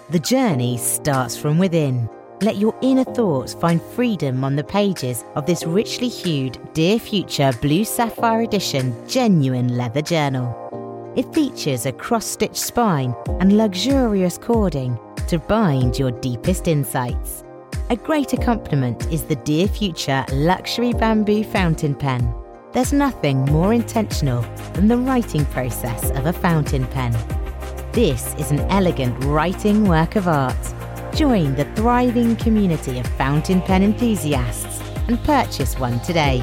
The journey starts from within. Let your inner thoughts find freedom on the pages of this richly hued Dear Future Blue Sapphire Edition genuine leather journal. It features a cross stitched spine and luxurious cording to bind your deepest insights. A great accompaniment is the Dear Future Luxury Bamboo Fountain Pen. There's nothing more intentional than the writing process of a fountain pen. This is an elegant writing work of art. Join the thriving community of fountain pen enthusiasts and purchase one today.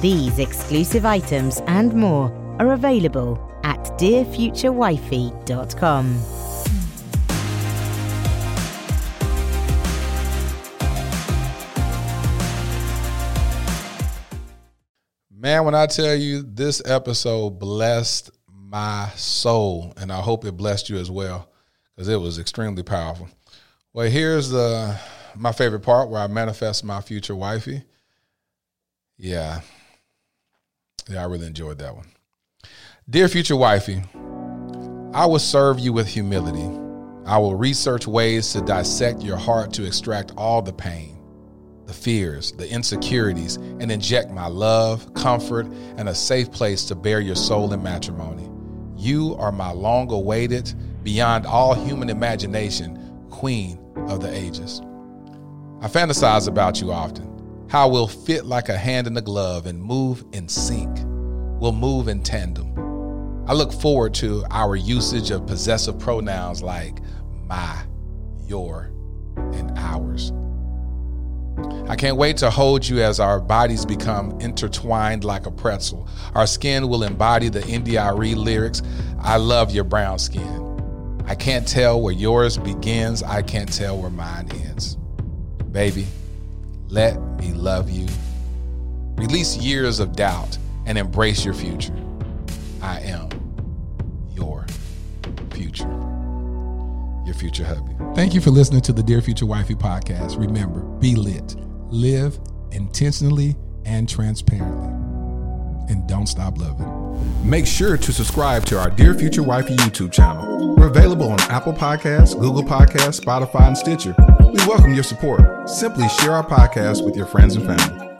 These exclusive items and more are available at dearfuturewifey.com. Man, when I tell you this episode blessed my soul, and I hope it blessed you as well, because it was extremely powerful. Well, here's the my favorite part where I manifest my future wifey. Yeah. Yeah, I really enjoyed that one. Dear future wifey, I will serve you with humility. I will research ways to dissect your heart to extract all the pain the fears, the insecurities, and inject my love, comfort, and a safe place to bear your soul in matrimony. You are my long awaited, beyond all human imagination, queen of the ages. I fantasize about you often, how we'll fit like a hand in a glove and move in sync. We'll move in tandem. I look forward to our usage of possessive pronouns like my, your, and ours. I can't wait to hold you as our bodies become intertwined like a pretzel. Our skin will embody the India.Arie lyrics I love your brown skin. I can't tell where yours begins, I can't tell where mine ends. Baby, let me love you. Release years of doubt and embrace your future. I am your future. Your future hubby. Thank you for listening to the Dear Future Wifey podcast. Remember, be lit, live intentionally and transparently, and don't stop loving. Make sure to subscribe to our Dear Future Wifey YouTube channel. We're available on Apple Podcasts, Google Podcasts, Spotify, and Stitcher. We welcome your support. Simply share our podcast with your friends and family.